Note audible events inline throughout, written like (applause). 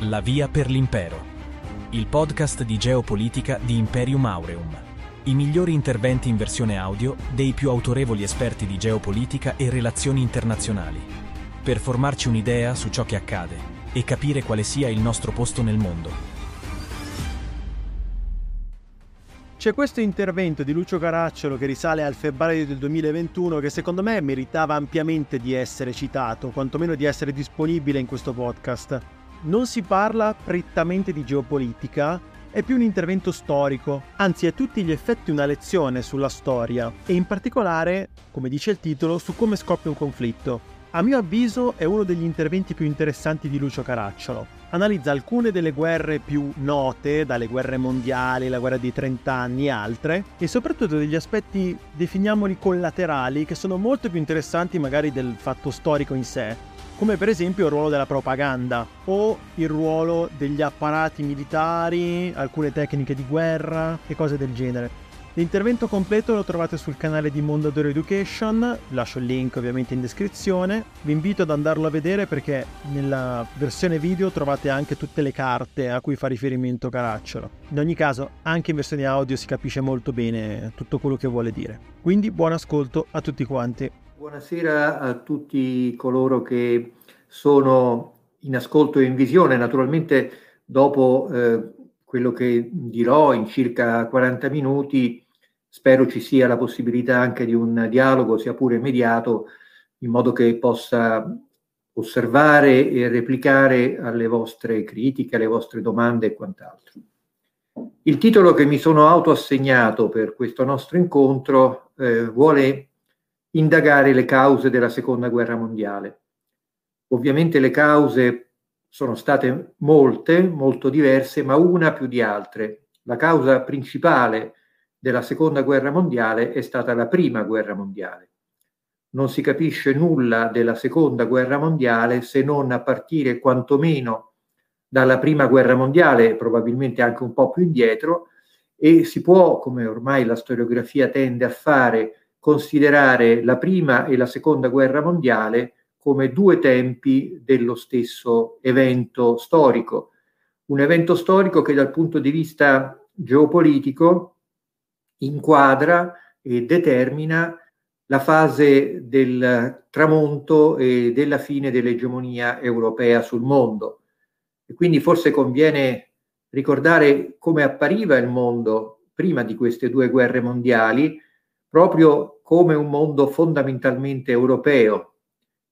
La via per l'impero. Il podcast di geopolitica di Imperium Aureum. I migliori interventi in versione audio dei più autorevoli esperti di geopolitica e relazioni internazionali. Per formarci un'idea su ciò che accade e capire quale sia il nostro posto nel mondo. C'è questo intervento di Lucio Caracciolo che risale al febbraio del 2021 che secondo me meritava ampiamente di essere citato, quantomeno di essere disponibile in questo podcast non si parla prettamente di geopolitica, è più un intervento storico, anzi a tutti gli effetti una lezione sulla storia e in particolare, come dice il titolo, su come scoppia un conflitto. A mio avviso è uno degli interventi più interessanti di Lucio Caracciolo. Analizza alcune delle guerre più note, dalle guerre mondiali, la guerra dei 30 anni e altre, e soprattutto degli aspetti, definiamoli collaterali, che sono molto più interessanti magari del fatto storico in sé, come per esempio il ruolo della propaganda o il ruolo degli apparati militari, alcune tecniche di guerra e cose del genere. L'intervento completo lo trovate sul canale di Mondadori Education, lascio il link ovviamente in descrizione. Vi invito ad andarlo a vedere perché nella versione video trovate anche tutte le carte a cui fa riferimento Caracciolo. In ogni caso, anche in versione audio si capisce molto bene tutto quello che vuole dire. Quindi buon ascolto a tutti quanti. Buonasera a tutti coloro che sono in ascolto e in visione. Naturalmente dopo eh, quello che dirò in circa 40 minuti spero ci sia la possibilità anche di un dialogo, sia pure immediato, in modo che possa osservare e replicare alle vostre critiche, alle vostre domande e quant'altro. Il titolo che mi sono autoassegnato per questo nostro incontro eh, vuole indagare le cause della seconda guerra mondiale. Ovviamente le cause sono state molte, molto diverse, ma una più di altre. La causa principale della seconda guerra mondiale è stata la prima guerra mondiale. Non si capisce nulla della seconda guerra mondiale se non a partire quantomeno dalla prima guerra mondiale, probabilmente anche un po' più indietro, e si può, come ormai la storiografia tende a fare, considerare la prima e la seconda guerra mondiale come due tempi dello stesso evento storico. Un evento storico che dal punto di vista geopolitico inquadra e determina la fase del tramonto e della fine dell'egemonia europea sul mondo. E quindi forse conviene ricordare come appariva il mondo prima di queste due guerre mondiali, proprio come un mondo fondamentalmente europeo.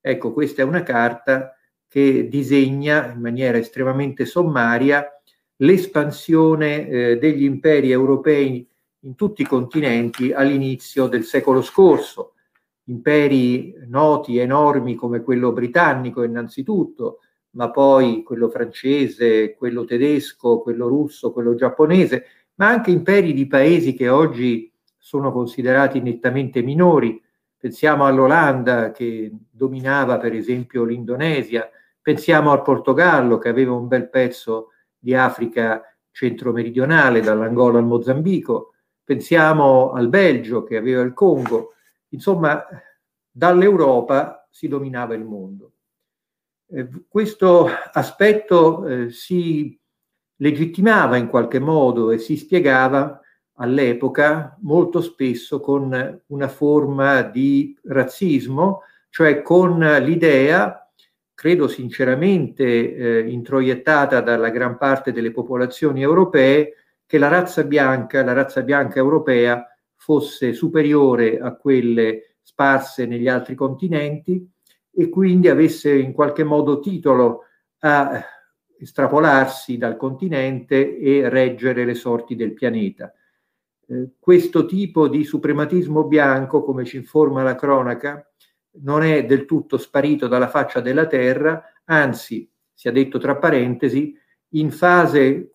Ecco, questa è una carta che disegna in maniera estremamente sommaria l'espansione eh, degli imperi europei in tutti i continenti all'inizio del secolo scorso. Imperi noti, enormi come quello britannico innanzitutto, ma poi quello francese, quello tedesco, quello russo, quello giapponese, ma anche imperi di paesi che oggi sono considerati nettamente minori. Pensiamo all'Olanda che dominava per esempio l'Indonesia, pensiamo al Portogallo che aveva un bel pezzo di Africa centro-meridionale, dall'Angola al Mozambico, pensiamo al Belgio che aveva il Congo, insomma dall'Europa si dominava il mondo. Eh, questo aspetto eh, si legittimava in qualche modo e si spiegava all'epoca molto spesso con una forma di razzismo, cioè con l'idea, credo sinceramente eh, introiettata dalla gran parte delle popolazioni europee, che la razza bianca, la razza bianca europea, fosse superiore a quelle sparse negli altri continenti e quindi avesse in qualche modo titolo a estrapolarsi dal continente e reggere le sorti del pianeta. Eh, questo tipo di suprematismo bianco, come ci informa la cronaca, non è del tutto sparito dalla faccia della terra, anzi, sia detto tra parentesi, in fase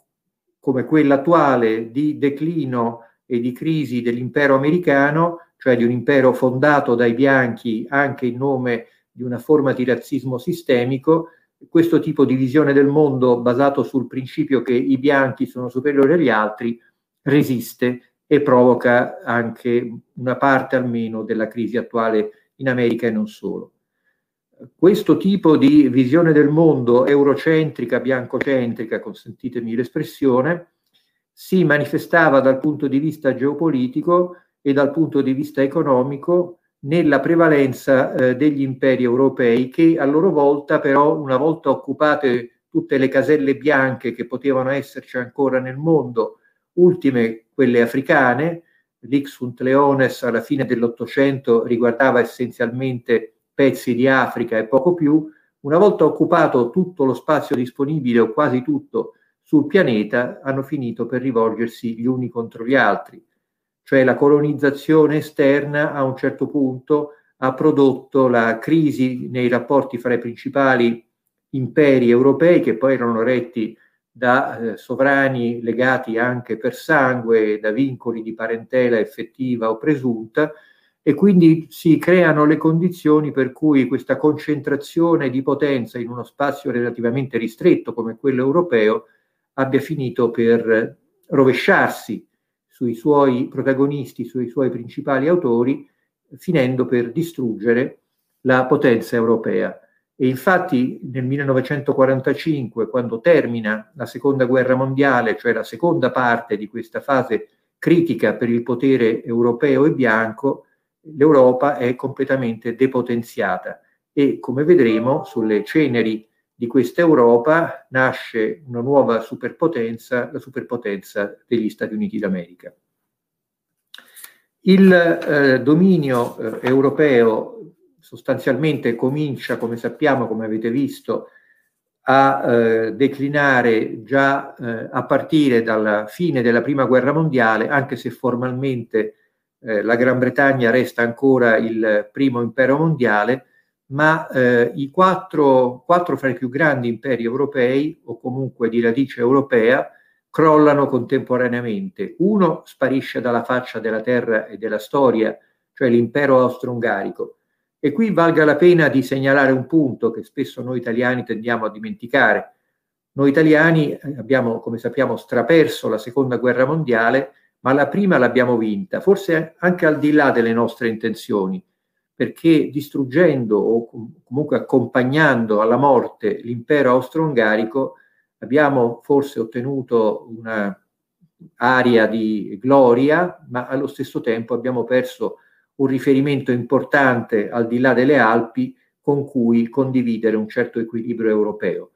come quella attuale di declino e di crisi dell'impero americano, cioè di un impero fondato dai bianchi anche in nome di una forma di razzismo sistemico, questo tipo di visione del mondo basato sul principio che i bianchi sono superiori agli altri resiste e provoca anche una parte almeno della crisi attuale in America e non solo. Questo tipo di visione del mondo eurocentrica, biancocentrica, consentitemi l'espressione, si manifestava dal punto di vista geopolitico e dal punto di vista economico nella prevalenza eh, degli imperi europei che a loro volta però una volta occupate tutte le caselle bianche che potevano esserci ancora nel mondo, ultime quelle africane, l'Ix sunt Leones alla fine dell'Ottocento riguardava essenzialmente pezzi di Africa e poco più, una volta occupato tutto lo spazio disponibile o quasi tutto sul pianeta, hanno finito per rivolgersi gli uni contro gli altri. Cioè la colonizzazione esterna a un certo punto ha prodotto la crisi nei rapporti fra i principali imperi europei che poi erano retti da eh, sovrani legati anche per sangue, da vincoli di parentela effettiva o presunta, e quindi si creano le condizioni per cui questa concentrazione di potenza in uno spazio relativamente ristretto come quello europeo abbia finito per rovesciarsi sui suoi protagonisti, sui suoi principali autori, finendo per distruggere la potenza europea. E infatti nel 1945, quando termina la seconda guerra mondiale, cioè la seconda parte di questa fase critica per il potere europeo e bianco, l'Europa è completamente depotenziata e come vedremo sulle ceneri di questa Europa nasce una nuova superpotenza, la superpotenza degli Stati Uniti d'America. Il eh, dominio eh, europeo sostanzialmente comincia, come sappiamo, come avete visto, a eh, declinare già eh, a partire dalla fine della Prima Guerra Mondiale, anche se formalmente eh, la Gran Bretagna resta ancora il primo impero mondiale, ma eh, i quattro, quattro fra i più grandi imperi europei, o comunque di radice europea, crollano contemporaneamente. Uno sparisce dalla faccia della terra e della storia, cioè l'impero austro-ungarico, e qui valga la pena di segnalare un punto che spesso noi italiani tendiamo a dimenticare. Noi italiani eh, abbiamo, come sappiamo, straperso la seconda guerra mondiale, ma la prima l'abbiamo vinta, forse anche al di là delle nostre intenzioni, perché distruggendo o comunque accompagnando alla morte l'impero austro-ungarico abbiamo forse ottenuto un'area di gloria, ma allo stesso tempo abbiamo perso un riferimento importante al di là delle Alpi con cui condividere un certo equilibrio europeo.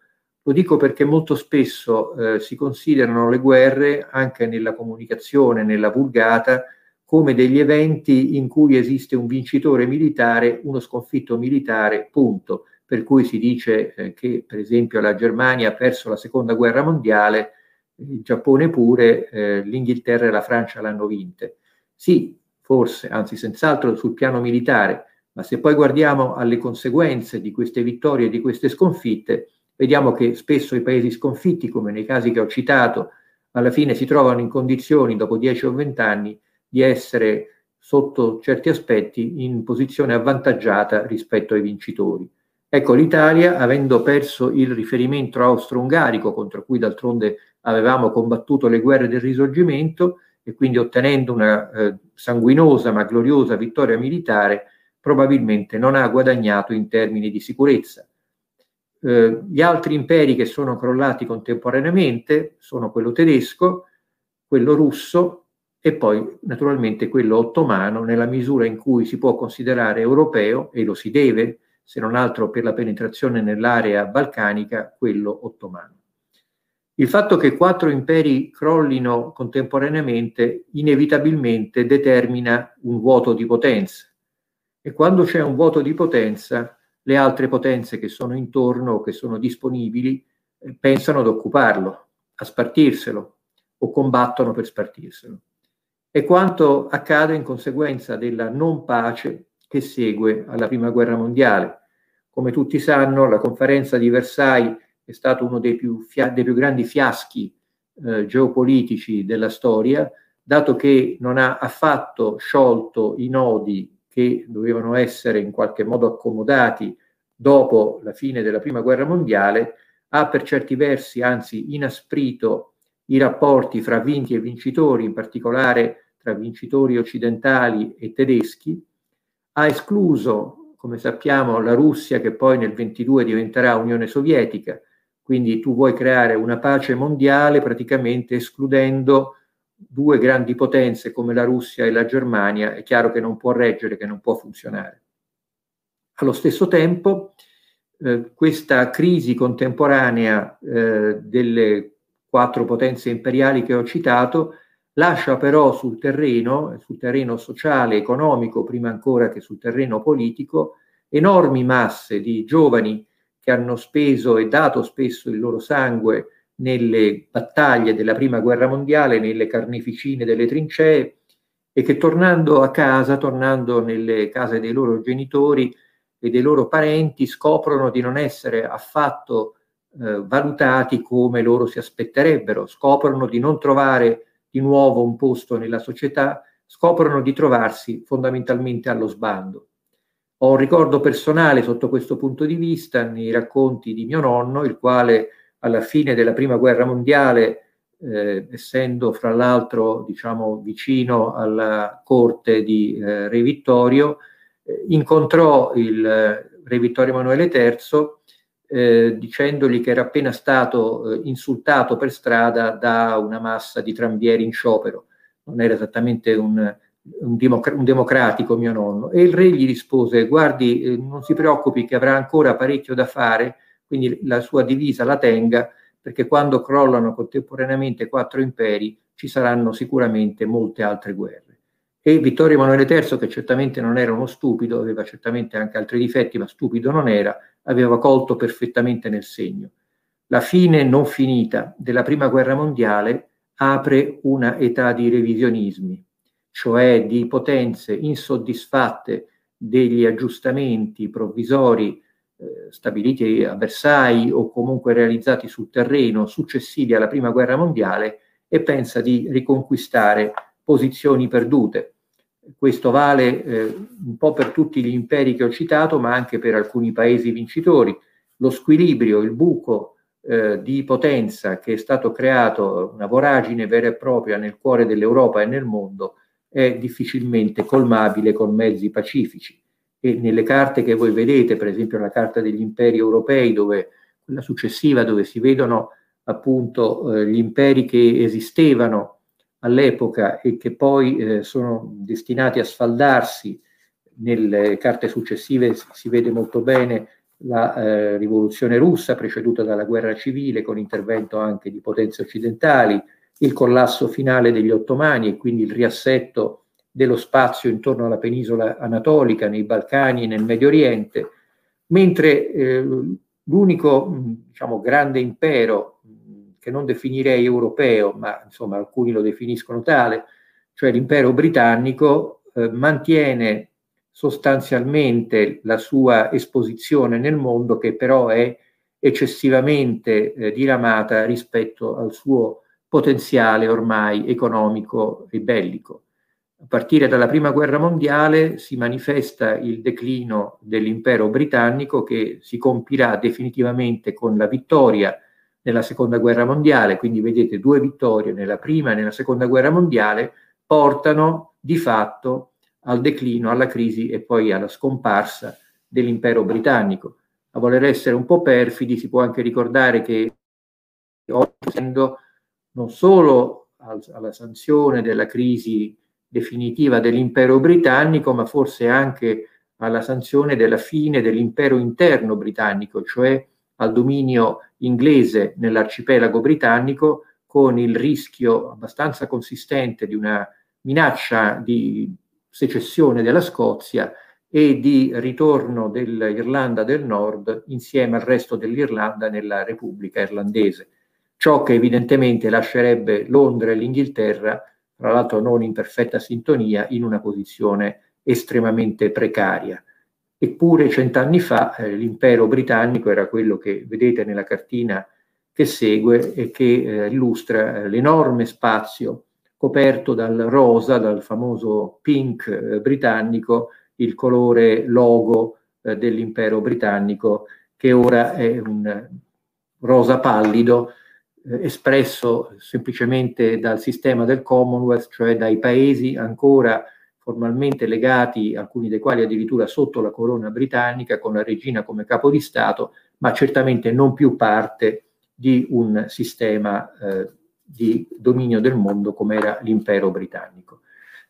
Lo dico perché molto spesso eh, si considerano le guerre, anche nella comunicazione, nella vulgata, come degli eventi in cui esiste un vincitore militare, uno sconfitto militare, punto. Per cui si dice eh, che, per esempio, la Germania ha perso la seconda guerra mondiale, il Giappone pure, eh, l'Inghilterra e la Francia l'hanno vinte. Sì, forse, anzi senz'altro sul piano militare, ma se poi guardiamo alle conseguenze di queste vittorie e di queste sconfitte, vediamo che spesso i paesi sconfitti, come nei casi che ho citato, alla fine si trovano in condizioni, dopo 10 o 20 anni, di essere sotto certi aspetti in posizione avvantaggiata rispetto ai vincitori. Ecco, l'Italia, avendo perso il riferimento austro-ungarico, contro cui d'altronde avevamo combattuto le guerre del risorgimento, e quindi ottenendo una eh, sanguinosa ma gloriosa vittoria militare, probabilmente non ha guadagnato in termini di sicurezza. Eh, gli altri imperi che sono crollati contemporaneamente sono quello tedesco, quello russo e poi naturalmente quello ottomano nella misura in cui si può considerare europeo e lo si deve, se non altro per la penetrazione nell'area balcanica, quello ottomano. Il fatto che quattro imperi crollino contemporaneamente inevitabilmente determina un vuoto di potenza e quando c'è un vuoto di potenza le altre potenze che sono intorno o che sono disponibili eh, pensano ad occuparlo, a spartirselo o combattono per spartirselo. È quanto accade in conseguenza della non pace che segue alla Prima Guerra Mondiale. Come tutti sanno, la conferenza di Versailles è stato uno dei più, fia- dei più grandi fiaschi eh, geopolitici della storia, dato che non ha affatto sciolto i nodi che dovevano essere in qualche modo accomodati dopo la fine della Prima Guerra Mondiale, ha per certi versi anzi inasprito i rapporti fra vinti e vincitori, in particolare tra vincitori occidentali e tedeschi, ha escluso come sappiamo, la Russia che poi nel 22 diventerà Unione Sovietica, quindi tu vuoi creare una pace mondiale praticamente escludendo due grandi potenze come la Russia e la Germania, è chiaro che non può reggere, che non può funzionare. Allo stesso tempo, eh, questa crisi contemporanea eh, delle quattro potenze imperiali che ho citato lascia però sul terreno, sul terreno sociale, economico, prima ancora che sul terreno politico, enormi masse di giovani che hanno speso e dato spesso il loro sangue nelle battaglie della prima guerra mondiale, nelle carneficine delle trincee e che tornando a casa, tornando nelle case dei loro genitori e dei loro parenti, scoprono di non essere affatto eh, valutati come loro si aspetterebbero, scoprono di non trovare di nuovo un posto nella società, scoprono di trovarsi fondamentalmente allo sbando. Ho un ricordo personale sotto questo punto di vista nei racconti di mio nonno, il quale alla fine della prima guerra mondiale, eh, essendo fra l'altro diciamo, vicino alla corte di eh, Re Vittorio, eh, incontrò il eh, Re Vittorio Emanuele III eh, dicendogli che era appena stato eh, insultato per strada da una massa di trambieri in sciopero. Non era esattamente un, un, democr- un democratico mio nonno. E il re gli rispose, guardi, eh, non si preoccupi che avrà ancora parecchio da fare, quindi la sua divisa la tenga, perché quando crollano contemporaneamente quattro imperi ci saranno sicuramente molte altre guerre. E Vittorio Emanuele III, che certamente non era uno stupido, aveva certamente anche altri difetti, ma stupido non era, aveva colto perfettamente nel segno. La fine non finita della Prima Guerra Mondiale apre una età di revisionismi, cioè di potenze insoddisfatte degli aggiustamenti provvisori eh, stabiliti a Versailles o comunque realizzati sul terreno successivi alla Prima Guerra Mondiale e pensa di riconquistare posizioni perdute. Questo vale eh, un po' per tutti gli imperi che ho citato, ma anche per alcuni paesi vincitori. Lo squilibrio, il buco eh, di potenza che è stato creato, una voragine vera e propria nel cuore dell'Europa e nel mondo, è difficilmente colmabile con mezzi pacifici. E nelle carte che voi vedete, per esempio la carta degli imperi europei, dove quella successiva, dove si vedono appunto eh, gli imperi che esistevano all'epoca e che poi eh, sono destinati a sfaldarsi nelle carte successive si vede molto bene la eh, rivoluzione russa preceduta dalla guerra civile con intervento anche di potenze occidentali, il collasso finale degli ottomani e quindi il riassetto dello spazio intorno alla penisola anatolica, nei Balcani e nel Medio Oriente, mentre eh, l'unico diciamo, grande impero che non definirei europeo, ma insomma alcuni lo definiscono tale, cioè l'impero britannico, eh, mantiene sostanzialmente la sua esposizione nel mondo che però è eccessivamente eh, diramata rispetto al suo potenziale ormai economico e bellico. A partire dalla prima guerra mondiale si manifesta il declino dell'impero britannico che si compirà definitivamente con la vittoria nella seconda guerra mondiale, quindi vedete due vittorie nella prima e nella seconda guerra mondiale, portano di fatto al declino, alla crisi e poi alla scomparsa dell'impero britannico. A voler essere un po' perfidi si può anche ricordare che essendo non solo al, alla sanzione della crisi definitiva dell'impero britannico, ma forse anche alla sanzione della fine dell'impero interno britannico, cioè al dominio inglese nell'arcipelago britannico con il rischio abbastanza consistente di una minaccia di secessione della Scozia e di ritorno dell'Irlanda del Nord insieme al resto dell'Irlanda nella Repubblica irlandese. Ciò che evidentemente lascerebbe Londra e l'Inghilterra, tra l'altro non in perfetta sintonia, in una posizione estremamente precaria. Eppure cent'anni fa eh, l'impero britannico era quello che vedete nella cartina che segue e che eh, illustra eh, l'enorme spazio coperto dal rosa, dal famoso pink eh, britannico, il colore logo eh, dell'impero britannico, che ora è un rosa pallido eh, espresso semplicemente dal sistema del Commonwealth, cioè dai paesi ancora formalmente legati, alcuni dei quali addirittura sotto la corona britannica, con la regina come capo di Stato, ma certamente non più parte di un sistema eh, di dominio del mondo come era l'impero britannico.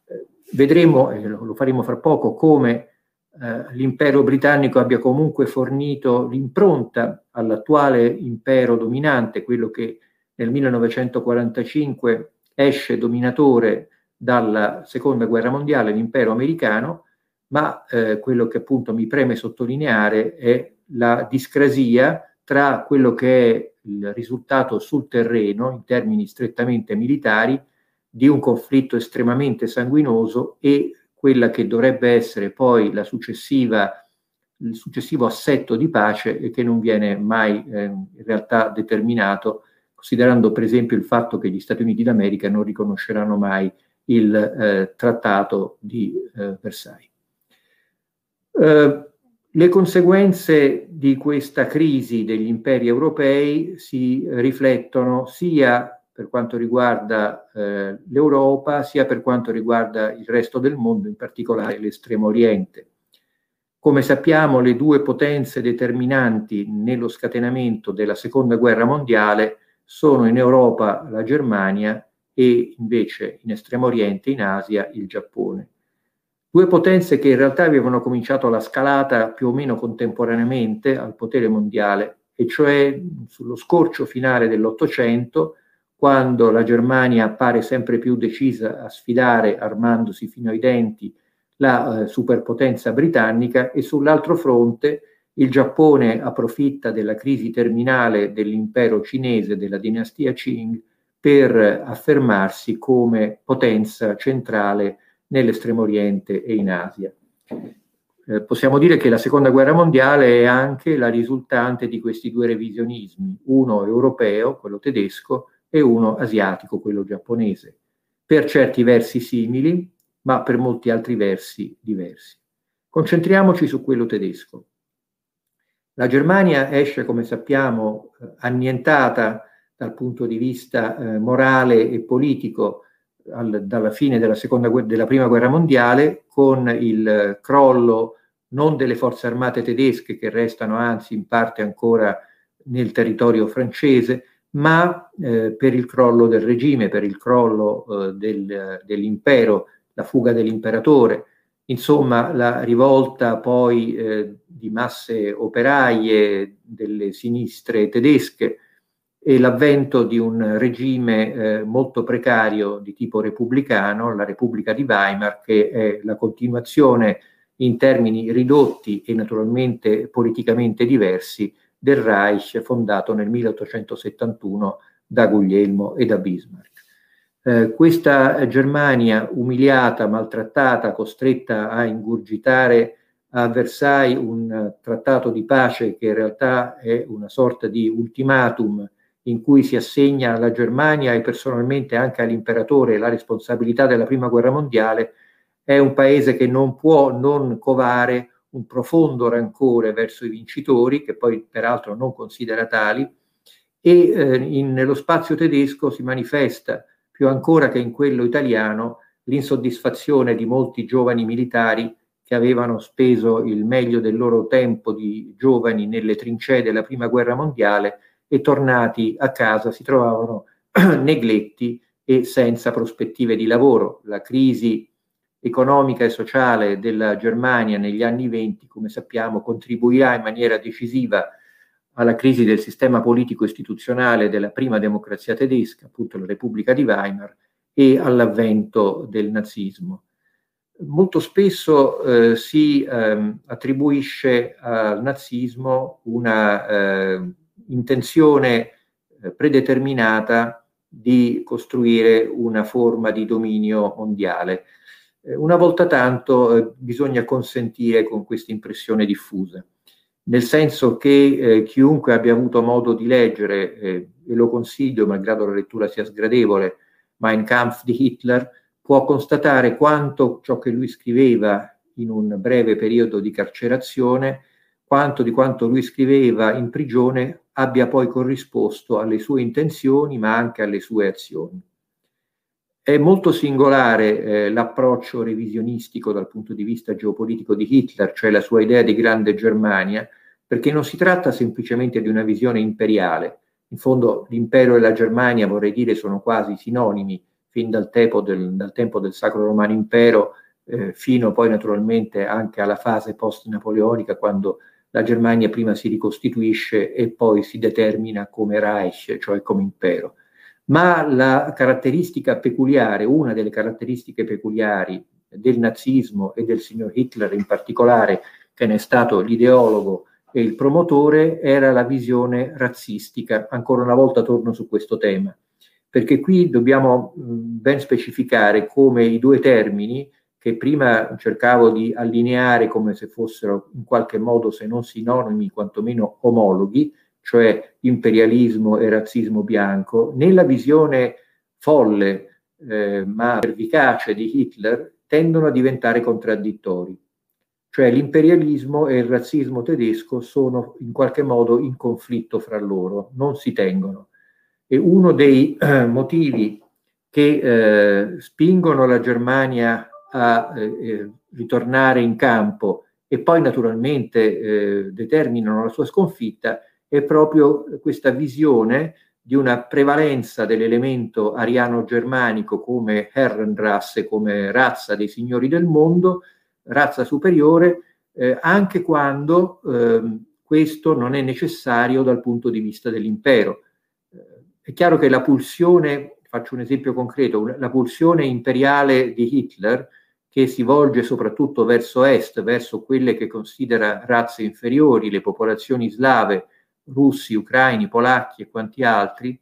Eh, vedremo, e lo faremo fra poco, come eh, l'impero britannico abbia comunque fornito l'impronta all'attuale impero dominante, quello che nel 1945 esce dominatore dalla seconda guerra mondiale, l'impero americano, ma eh, quello che appunto mi preme sottolineare è la discrasia tra quello che è il risultato sul terreno, in termini strettamente militari, di un conflitto estremamente sanguinoso e quella che dovrebbe essere poi la successiva, il successivo assetto di pace che non viene mai eh, in realtà determinato, considerando per esempio il fatto che gli Stati Uniti d'America non riconosceranno mai il eh, trattato di eh, Versailles. Eh, le conseguenze di questa crisi degli imperi europei si riflettono sia per quanto riguarda eh, l'Europa, sia per quanto riguarda il resto del mondo, in particolare l'estremo oriente. Come sappiamo, le due potenze determinanti nello scatenamento della seconda guerra mondiale sono in Europa la Germania e invece in estremo oriente, in Asia, il Giappone. Due potenze che in realtà avevano cominciato la scalata più o meno contemporaneamente al potere mondiale, e cioè sullo scorcio finale dell'Ottocento, quando la Germania appare sempre più decisa a sfidare, armandosi fino ai denti, la eh, superpotenza britannica e sull'altro fronte il Giappone approfitta della crisi terminale dell'impero cinese, della dinastia Qing, per affermarsi come potenza centrale nell'estremo oriente e in Asia. Eh, possiamo dire che la seconda guerra mondiale è anche la risultante di questi due revisionismi, uno europeo, quello tedesco, e uno asiatico, quello giapponese, per certi versi simili, ma per molti altri versi diversi. Concentriamoci su quello tedesco. La Germania esce, come sappiamo, eh, annientata dal punto di vista eh, morale e politico al, dalla fine della, seconda, della prima guerra mondiale con il crollo non delle forze armate tedesche che restano anzi in parte ancora nel territorio francese, ma eh, per il crollo del regime, per il crollo eh, del, dell'impero, la fuga dell'imperatore, insomma la rivolta poi eh, di masse operaie delle sinistre tedesche e l'avvento di un regime eh, molto precario di tipo repubblicano, la Repubblica di Weimar, che è la continuazione in termini ridotti e naturalmente politicamente diversi del Reich fondato nel 1871 da Guglielmo e da Bismarck. Eh, questa Germania umiliata, maltrattata, costretta a ingurgitare a Versailles un trattato di pace che in realtà è una sorta di ultimatum in cui si assegna alla Germania e personalmente anche all'imperatore la responsabilità della prima guerra mondiale, è un paese che non può non covare un profondo rancore verso i vincitori, che poi peraltro non considera tali, e eh, in, nello spazio tedesco si manifesta più ancora che in quello italiano l'insoddisfazione di molti giovani militari che avevano speso il meglio del loro tempo di giovani nelle trincee della prima guerra mondiale e tornati a casa si trovavano (clears throat) negletti e senza prospettive di lavoro. La crisi economica e sociale della Germania negli anni venti, come sappiamo, contribuirà in maniera decisiva alla crisi del sistema politico istituzionale della prima democrazia tedesca, appunto la Repubblica di Weimar, e all'avvento del nazismo. Molto spesso eh, si eh, attribuisce al nazismo una eh, intenzione eh, predeterminata di costruire una forma di dominio mondiale. Eh, una volta tanto eh, bisogna consentire con questa impressione diffusa, nel senso che eh, chiunque abbia avuto modo di leggere, e lo consiglio, malgrado la lettura sia sgradevole, Mein Kampf di Hitler, può constatare quanto ciò che lui scriveva in un breve periodo di carcerazione quanto di quanto lui scriveva in prigione abbia poi corrisposto alle sue intenzioni, ma anche alle sue azioni. È molto singolare eh, l'approccio revisionistico dal punto di vista geopolitico di Hitler, cioè la sua idea di grande Germania, perché non si tratta semplicemente di una visione imperiale. In fondo l'impero e la Germania, vorrei dire, sono quasi sinonimi fin dal tempo del, dal tempo del Sacro Romano Impero eh, fino poi naturalmente anche alla fase post-napoleonica, quando la Germania prima si ricostituisce e poi si determina come Reich, cioè come impero ma la caratteristica peculiare, una delle caratteristiche peculiari del nazismo e del signor Hitler in particolare, che ne è stato l'ideologo e il promotore, era la visione razzistica. Ancora una volta torno su questo tema, perché qui dobbiamo ben specificare come i due termini, che prima cercavo di allineare come se fossero in qualche modo, se non sinonimi, quantomeno omologhi, cioè imperialismo e razzismo bianco, nella visione folle eh, ma pervicace di Hitler tendono a diventare contraddittori. Cioè l'imperialismo e il razzismo tedesco sono in qualche modo in conflitto fra loro, non si tengono. E uno dei eh, motivi che eh, spingono la Germania a eh, eh, ritornare in campo e poi naturalmente eh, determinano la sua sconfitta è proprio questa visione di una prevalenza dell'elemento ariano-germanico come Herrenrasse, come razza dei signori del mondo, razza superiore, eh, anche quando eh, questo non è necessario dal punto di vista dell'impero. Eh, è chiaro che la pulsione, faccio un esempio concreto, la pulsione imperiale di Hitler, che si volge soprattutto verso est, verso quelle che considera razze inferiori, le popolazioni slave, russi, ucraini, polacchi e quanti altri,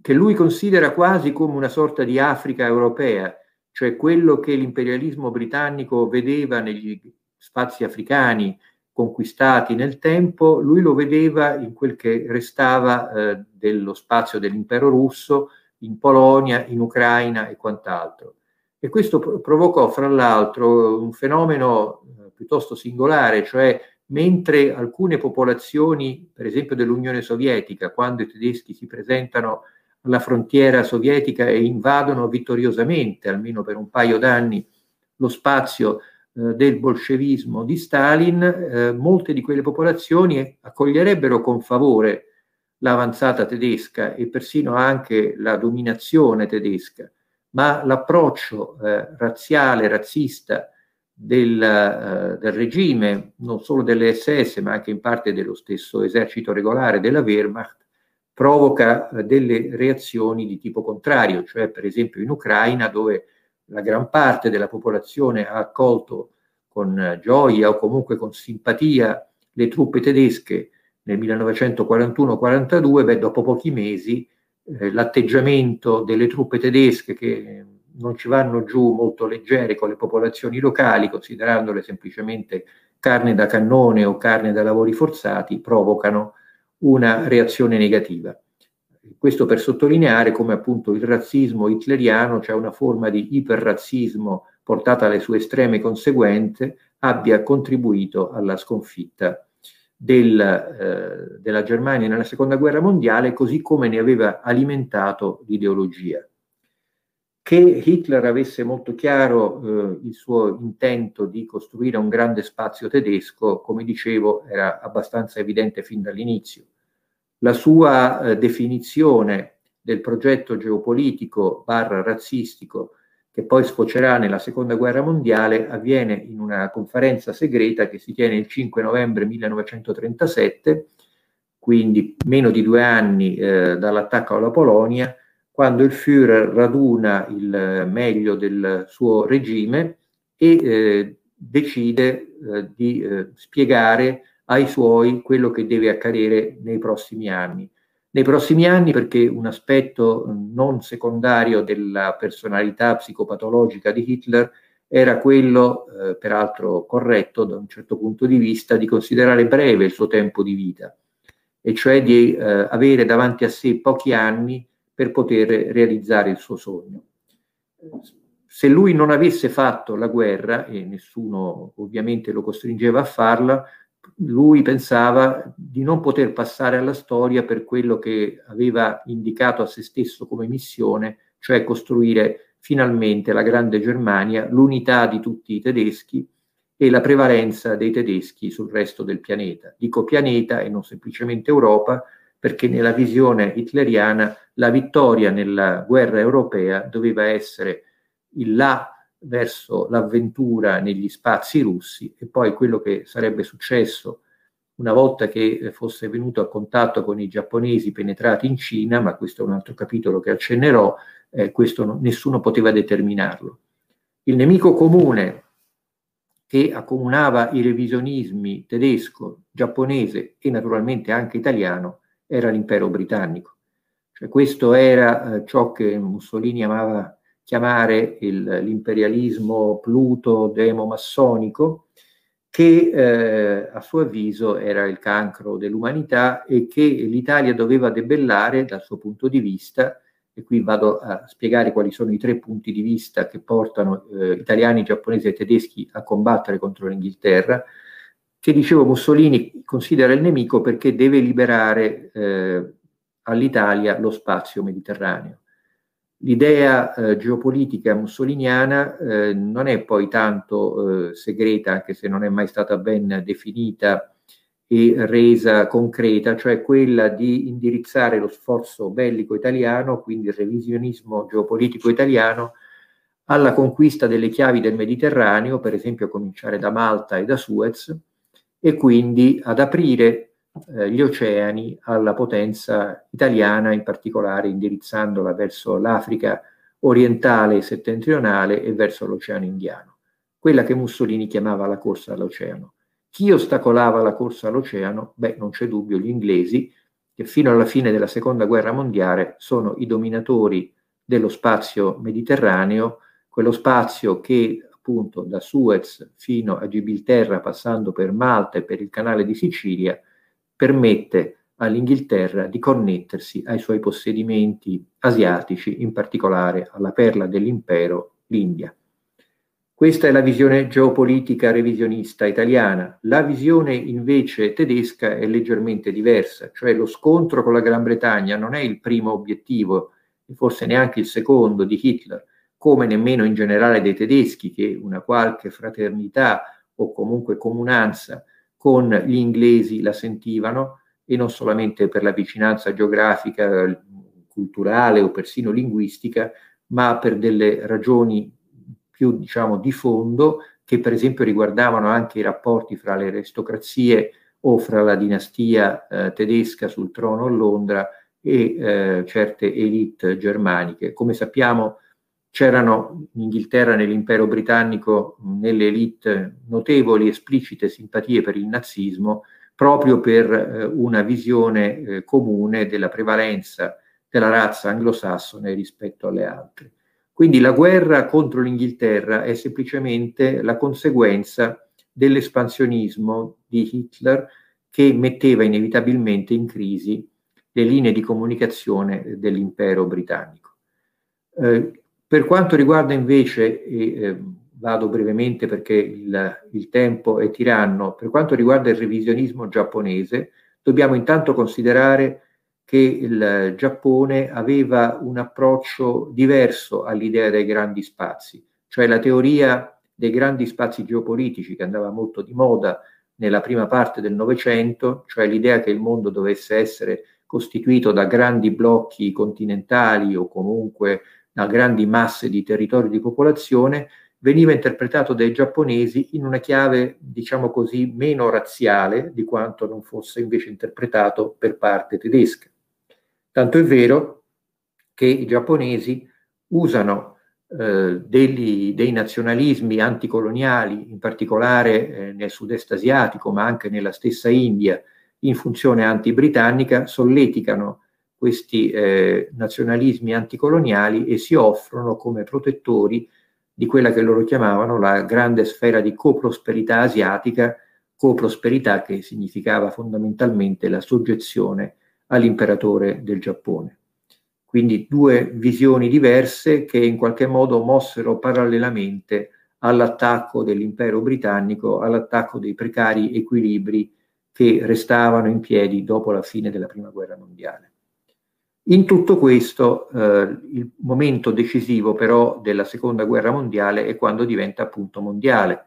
che lui considera quasi come una sorta di Africa europea, cioè quello che l'imperialismo britannico vedeva negli spazi africani conquistati nel tempo, lui lo vedeva in quel che restava eh, dello spazio dell'impero russo, in Polonia, in Ucraina e quant'altro. E questo provocò, fra l'altro, un fenomeno eh, piuttosto singolare, cioè mentre alcune popolazioni, per esempio dell'Unione Sovietica, quando i tedeschi si presentano alla frontiera sovietica e invadono vittoriosamente, almeno per un paio d'anni, lo spazio eh, del bolscevismo di Stalin, eh, molte di quelle popolazioni accoglierebbero con favore l'avanzata tedesca e persino anche la dominazione tedesca, ma l'approccio eh, razziale, razzista, del, uh, del, regime, non solo delle SS, ma anche in parte dello stesso esercito regolare della Wehrmacht, provoca uh, delle reazioni di tipo contrario, cioè per esempio in Ucraina, dove la gran parte della popolazione ha accolto con uh, gioia o comunque con simpatia le truppe tedesche nel 1941-42, beh, dopo pochi mesi eh, l'atteggiamento delle truppe tedesche che non ci vanno giù molto leggere con le popolazioni locali, considerandole semplicemente carne da cannone o carne da lavori forzati, provocano una reazione negativa. Questo per sottolineare come appunto il razzismo hitleriano, cioè una forma di iperrazzismo portata alle sue estreme conseguenze, abbia contribuito alla sconfitta del, eh, della Germania nella seconda guerra mondiale, così come ne aveva alimentato l'ideologia che Hitler avesse molto chiaro eh, il suo intento di costruire un grande spazio tedesco, come dicevo, era abbastanza evidente fin dall'inizio. La sua eh, definizione del progetto geopolitico barra razzistico che poi sfocerà nella seconda guerra mondiale avviene in una conferenza segreta che si tiene il 5 novembre 1937, quindi meno di due anni eh, dall'attacco alla Polonia, quando il Führer raduna il meglio del suo regime e eh, decide eh, di eh, spiegare ai suoi quello che deve accadere nei prossimi anni. Nei prossimi anni perché un aspetto non secondario della personalità psicopatologica di Hitler era quello, eh, peraltro corretto da un certo punto di vista, di considerare breve il suo tempo di vita, e cioè di eh, avere davanti a sé pochi anni per poter realizzare il suo sogno. Se lui non avesse fatto la guerra, e nessuno ovviamente lo costringeva a farla, lui pensava di non poter passare alla storia per quello che aveva indicato a se stesso come missione, cioè costruire finalmente la grande Germania, l'unità di tutti i tedeschi e la prevalenza dei tedeschi sul resto del pianeta. Dico pianeta e non semplicemente Europa, perché nella visione hitleriana la vittoria nella guerra europea doveva essere il là verso l'avventura negli spazi russi e poi quello che sarebbe successo una volta che fosse venuto a contatto con i giapponesi penetrati in Cina, ma questo è un altro capitolo che accennerò, eh, questo no, nessuno poteva determinarlo. Il nemico comune che accomunava i revisionismi tedesco, giapponese e naturalmente anche italiano era l'impero britannico. Cioè, questo era eh, ciò che Mussolini amava chiamare il, l'imperialismo pluto demo-massonico, che eh, a suo avviso era il cancro dell'umanità e che l'Italia doveva debellare dal suo punto di vista, e qui vado a spiegare quali sono i tre punti di vista che portano eh, italiani, giapponesi e tedeschi a combattere contro l'Inghilterra, che dicevo Mussolini considera il nemico perché deve liberare eh, all'Italia lo spazio mediterraneo. L'idea eh, geopolitica mussoliniana eh, non è poi tanto eh, segreta, anche se non è mai stata ben definita e resa concreta, cioè quella di indirizzare lo sforzo bellico italiano, quindi il revisionismo geopolitico italiano, alla conquista delle chiavi del Mediterraneo, per esempio a cominciare da Malta e da Suez, e quindi ad aprire eh, gli oceani alla potenza italiana, in particolare indirizzandola verso l'Africa orientale e settentrionale e verso l'Oceano Indiano, quella che Mussolini chiamava la corsa all'oceano. Chi ostacolava la corsa all'oceano? Beh, non c'è dubbio, gli inglesi, che fino alla fine della seconda guerra mondiale sono i dominatori dello spazio mediterraneo, quello spazio che appunto da Suez fino a Gibilterra, passando per Malta e per il canale di Sicilia, permette all'Inghilterra di connettersi ai suoi possedimenti asiatici, in particolare alla perla dell'impero, l'India. Questa è la visione geopolitica revisionista italiana. La visione invece tedesca è leggermente diversa, cioè lo scontro con la Gran Bretagna non è il primo obiettivo, e forse neanche il secondo di Hitler, come nemmeno in generale dei tedeschi, che una qualche fraternità o comunque comunanza con gli inglesi la sentivano, e non solamente per la vicinanza geografica, culturale o persino linguistica, ma per delle ragioni più diciamo di fondo che per esempio riguardavano anche i rapporti fra le aristocrazie o fra la dinastia eh, tedesca sul trono a Londra e eh, certe elite germaniche. Come sappiamo C'erano in Inghilterra, nell'impero britannico, nelle elite notevoli, esplicite simpatie per il nazismo, proprio per eh, una visione eh, comune della prevalenza della razza anglosassone rispetto alle altre. Quindi la guerra contro l'Inghilterra è semplicemente la conseguenza dell'espansionismo di Hitler che metteva inevitabilmente in crisi le linee di comunicazione dell'impero britannico. Eh, per quanto riguarda invece, eh, vado brevemente perché il, il tempo è tiranno, per quanto riguarda il revisionismo giapponese, dobbiamo intanto considerare che il Giappone aveva un approccio diverso all'idea dei grandi spazi, cioè la teoria dei grandi spazi geopolitici che andava molto di moda nella prima parte del Novecento, cioè l'idea che il mondo dovesse essere costituito da grandi blocchi continentali o comunque a grandi masse di territorio di popolazione, veniva interpretato dai giapponesi in una chiave, diciamo così, meno razziale di quanto non fosse invece interpretato per parte tedesca. Tanto è vero che i giapponesi usano eh, degli, dei nazionalismi anticoloniali, in particolare eh, nel sud-est asiatico, ma anche nella stessa India, in funzione anti-britannica, solleticano questi eh, nazionalismi anticoloniali e si offrono come protettori di quella che loro chiamavano la grande sfera di coprosperità asiatica, coprosperità che significava fondamentalmente la soggezione all'imperatore del Giappone. Quindi due visioni diverse che in qualche modo mossero parallelamente all'attacco dell'impero britannico, all'attacco dei precari equilibri che restavano in piedi dopo la fine della Prima Guerra Mondiale. In tutto questo eh, il momento decisivo però della seconda guerra mondiale è quando diventa appunto mondiale.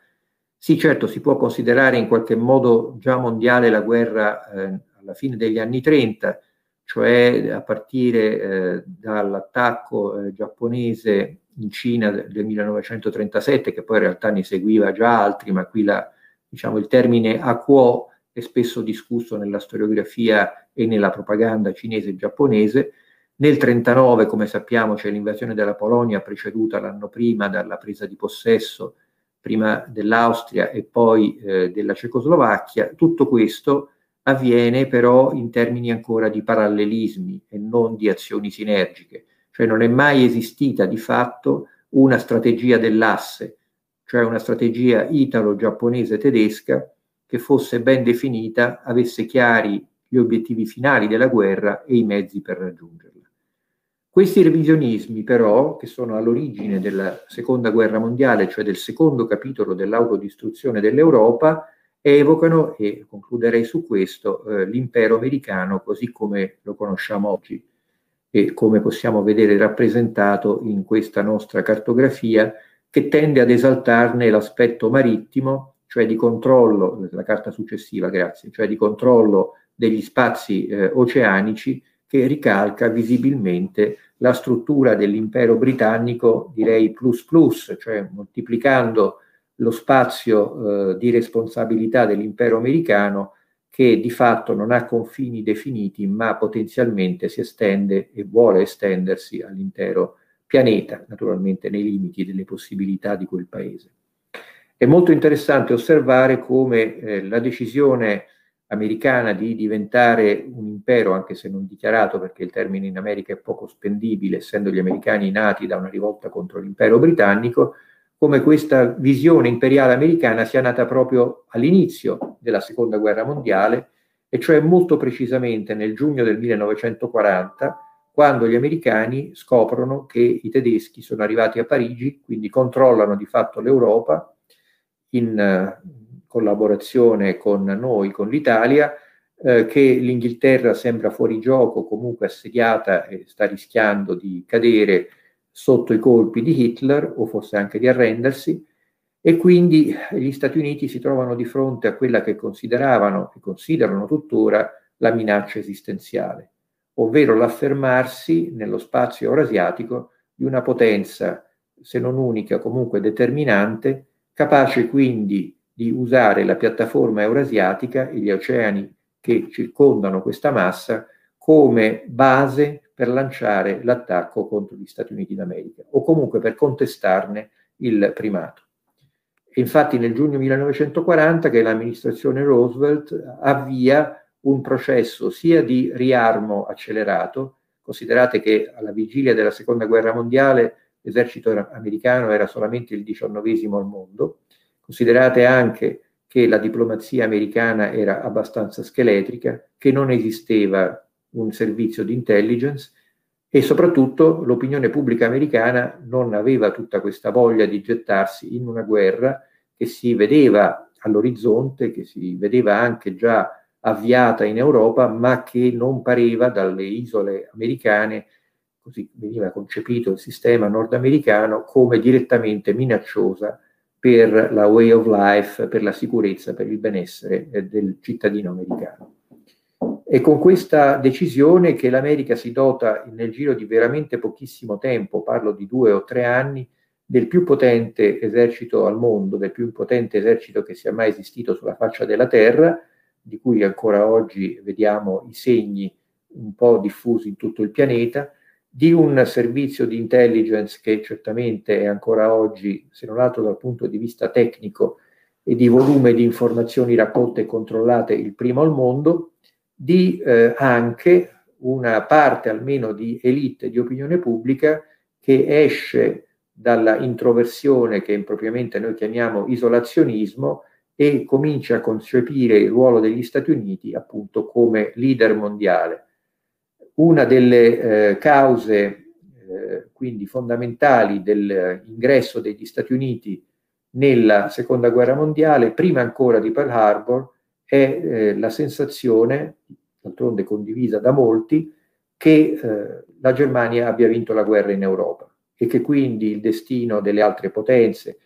Sì, certo, si può considerare in qualche modo già mondiale la guerra eh, alla fine degli anni 30, cioè a partire eh, dall'attacco eh, giapponese in Cina del 1937, che poi in realtà ne seguiva già altri, ma qui la, diciamo, il termine a quo è spesso discusso nella storiografia e nella propaganda cinese e giapponese. Nel 1939, come sappiamo, c'è l'invasione della Polonia preceduta l'anno prima dalla presa di possesso prima dell'Austria e poi eh, della Cecoslovacchia. Tutto questo avviene però in termini ancora di parallelismi e non di azioni sinergiche, cioè non è mai esistita di fatto una strategia dell'asse, cioè una strategia italo-giapponese-tedesca che fosse ben definita, avesse chiari gli obiettivi finali della guerra e i mezzi per raggiungerla. Questi revisionismi però, che sono all'origine della seconda guerra mondiale, cioè del secondo capitolo dell'autodistruzione dell'Europa, evocano, e concluderei su questo, eh, l'impero americano così come lo conosciamo oggi e come possiamo vedere rappresentato in questa nostra cartografia, che tende ad esaltarne l'aspetto marittimo, cioè di controllo, la carta successiva, grazie, cioè di controllo degli spazi eh, oceanici, che ricalca visibilmente la struttura dell'impero britannico, direi plus plus, cioè moltiplicando lo spazio eh, di responsabilità dell'impero americano che di fatto non ha confini definiti, ma potenzialmente si estende e vuole estendersi all'intero pianeta, naturalmente nei limiti delle possibilità di quel paese. È molto interessante osservare come eh, la decisione americana di diventare un impero, anche se non dichiarato perché il termine in America è poco spendibile, essendo gli americani nati da una rivolta contro l'impero britannico, come questa visione imperiale americana sia nata proprio all'inizio della seconda guerra mondiale, e cioè molto precisamente nel giugno del 1940, quando gli americani scoprono che i tedeschi sono arrivati a Parigi, quindi controllano di fatto l'Europa in collaborazione con noi, con l'Italia, eh, che l'Inghilterra sembra fuori gioco, comunque assediata e sta rischiando di cadere sotto i colpi di Hitler o forse anche di arrendersi. E quindi gli Stati Uniti si trovano di fronte a quella che consideravano e considerano tuttora la minaccia esistenziale, ovvero l'affermarsi nello spazio eurasiatico di una potenza, se non unica, comunque determinante, capace quindi di usare la piattaforma eurasiatica e gli oceani che circondano questa massa come base per lanciare l'attacco contro gli Stati Uniti d'America o comunque per contestarne il primato. infatti nel giugno 1940 che l'amministrazione Roosevelt avvia un processo sia di riarmo accelerato, considerate che alla vigilia della seconda guerra mondiale l'esercito americano era solamente il diciannovesimo al mondo, Considerate anche che la diplomazia americana era abbastanza scheletrica, che non esisteva un servizio di intelligence e soprattutto l'opinione pubblica americana non aveva tutta questa voglia di gettarsi in una guerra che si vedeva all'orizzonte, che si vedeva anche già avviata in Europa, ma che non pareva dalle isole americane, così veniva concepito il sistema nordamericano, come direttamente minacciosa per la way of life, per la sicurezza, per il benessere eh, del cittadino americano. È con questa decisione che l'America si dota nel giro di veramente pochissimo tempo, parlo di due o tre anni, del più potente esercito al mondo, del più potente esercito che sia mai esistito sulla faccia della Terra, di cui ancora oggi vediamo i segni un po' diffusi in tutto il pianeta, di un servizio di intelligence che certamente è ancora oggi, se non altro dal punto di vista tecnico e di volume di informazioni raccolte e controllate, il primo al mondo, di eh, anche una parte almeno di elite di opinione pubblica che esce dalla introversione che impropriamente noi chiamiamo isolazionismo e comincia a concepire il ruolo degli Stati Uniti appunto come leader mondiale una delle eh, cause eh, quindi fondamentali dell'ingresso degli Stati Uniti nella seconda guerra mondiale, prima ancora di Pearl Harbor, è eh, la sensazione, d'altronde condivisa da molti, che eh, la Germania abbia vinto la guerra in Europa e che quindi il destino delle altre potenze,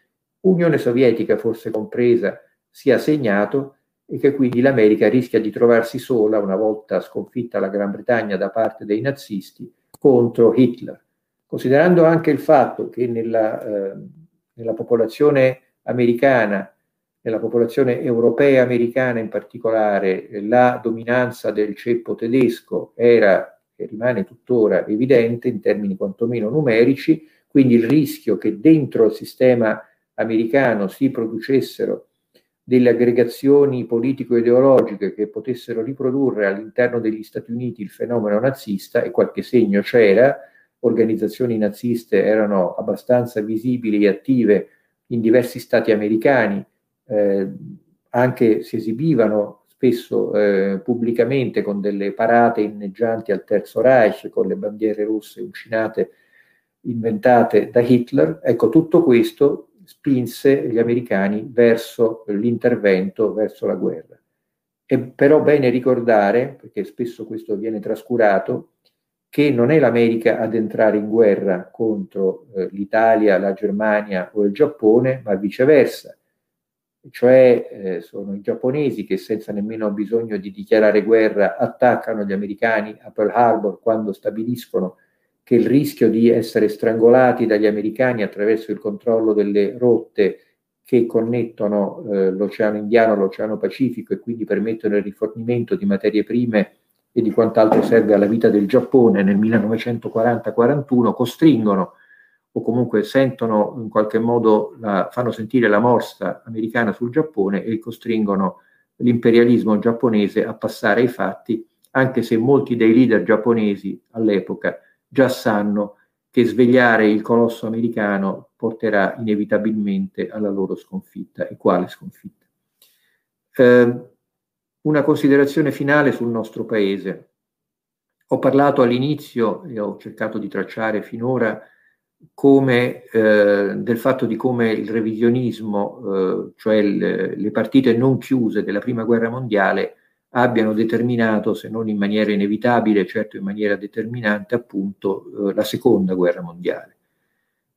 Unione Sovietica forse compresa, sia segnato e che quindi l'America rischia di trovarsi sola una volta sconfitta la Gran Bretagna da parte dei nazisti contro Hitler. Considerando anche il fatto che nella, eh, nella popolazione americana nella popolazione europea americana in particolare la dominanza del ceppo tedesco era e rimane tuttora evidente in termini quantomeno numerici, quindi il rischio che dentro il sistema americano si producessero delle aggregazioni politico-ideologiche che potessero riprodurre all'interno degli Stati Uniti il fenomeno nazista e qualche segno c'era, organizzazioni naziste erano abbastanza visibili e attive in diversi stati americani, eh, anche si esibivano spesso eh, pubblicamente con delle parate inneggianti al Terzo Reich, con le bandiere rosse uncinate inventate da Hitler. Ecco, tutto questo spinse gli americani verso l'intervento, verso la guerra. È però bene ricordare, perché spesso questo viene trascurato, che non è l'America ad entrare in guerra contro eh, l'Italia, la Germania o il Giappone, ma viceversa cioè eh, sono i giapponesi che senza nemmeno bisogno di dichiarare guerra attaccano gli americani a Pearl Harbor quando stabiliscono che il rischio di essere strangolati dagli americani attraverso il controllo delle rotte che connettono eh, l'Oceano Indiano all'Oceano Pacifico e quindi permettono il rifornimento di materie prime e di quant'altro serve alla vita del Giappone nel 1940-41 costringono o comunque sentono in qualche modo, la, fanno sentire la morsa americana sul Giappone e costringono l'imperialismo giapponese a passare ai fatti, anche se molti dei leader giapponesi all'epoca già sanno che svegliare il colosso americano porterà inevitabilmente alla loro sconfitta. E quale sconfitta? Eh, una considerazione finale sul nostro paese. Ho parlato all'inizio e ho cercato di tracciare finora come, eh, del fatto di come il revisionismo, eh, cioè le, le partite non chiuse della Prima Guerra Mondiale, abbiano determinato, se non in maniera inevitabile, certo in maniera determinante, appunto, eh, la Seconda Guerra Mondiale.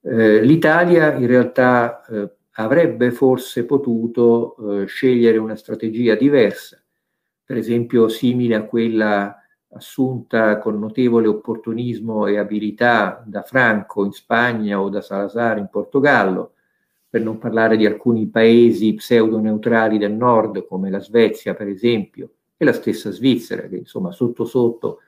Eh, L'Italia in realtà eh, avrebbe forse potuto scegliere una strategia diversa, per esempio simile a quella assunta con notevole opportunismo e abilità da Franco in Spagna o da Salazar in Portogallo, per non parlare di alcuni paesi pseudo-neutrali del nord come la Svezia per esempio e la stessa Svizzera che insomma sotto sotto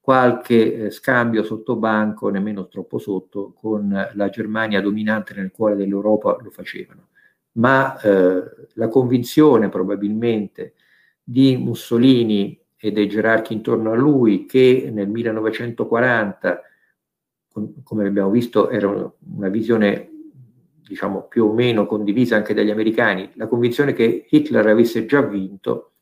qualche eh, scambio sotto banco, nemmeno troppo sotto, con la Germania dominante nel cuore dell'Europa lo facevano. Ma eh, la convinzione probabilmente di Mussolini e dei gerarchi intorno a lui che nel 1940, come abbiamo visto, era una visione diciamo più o meno condivisa anche dagli americani, la convinzione che Hitler avesse già vinto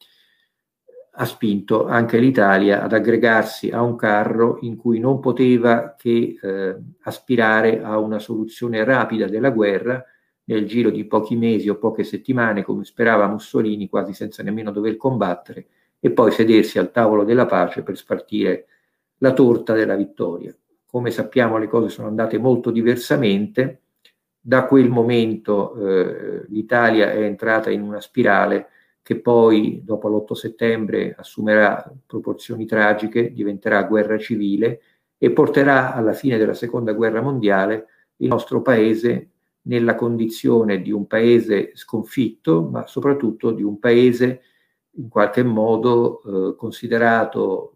ha spinto anche l'Italia ad aggregarsi a un carro in cui non poteva che eh, aspirare a una soluzione rapida della guerra nel giro di pochi mesi o poche settimane, come sperava Mussolini, quasi senza nemmeno dover combattere, e poi sedersi al tavolo della pace per spartire la torta della vittoria. Come sappiamo le cose sono andate molto diversamente, da quel momento eh, l'Italia è entrata in una spirale che poi dopo l'8 settembre assumerà proporzioni tragiche, diventerà guerra civile e porterà alla fine della seconda guerra mondiale il nostro paese nella condizione di un paese sconfitto, ma soprattutto di un paese in qualche modo eh, considerato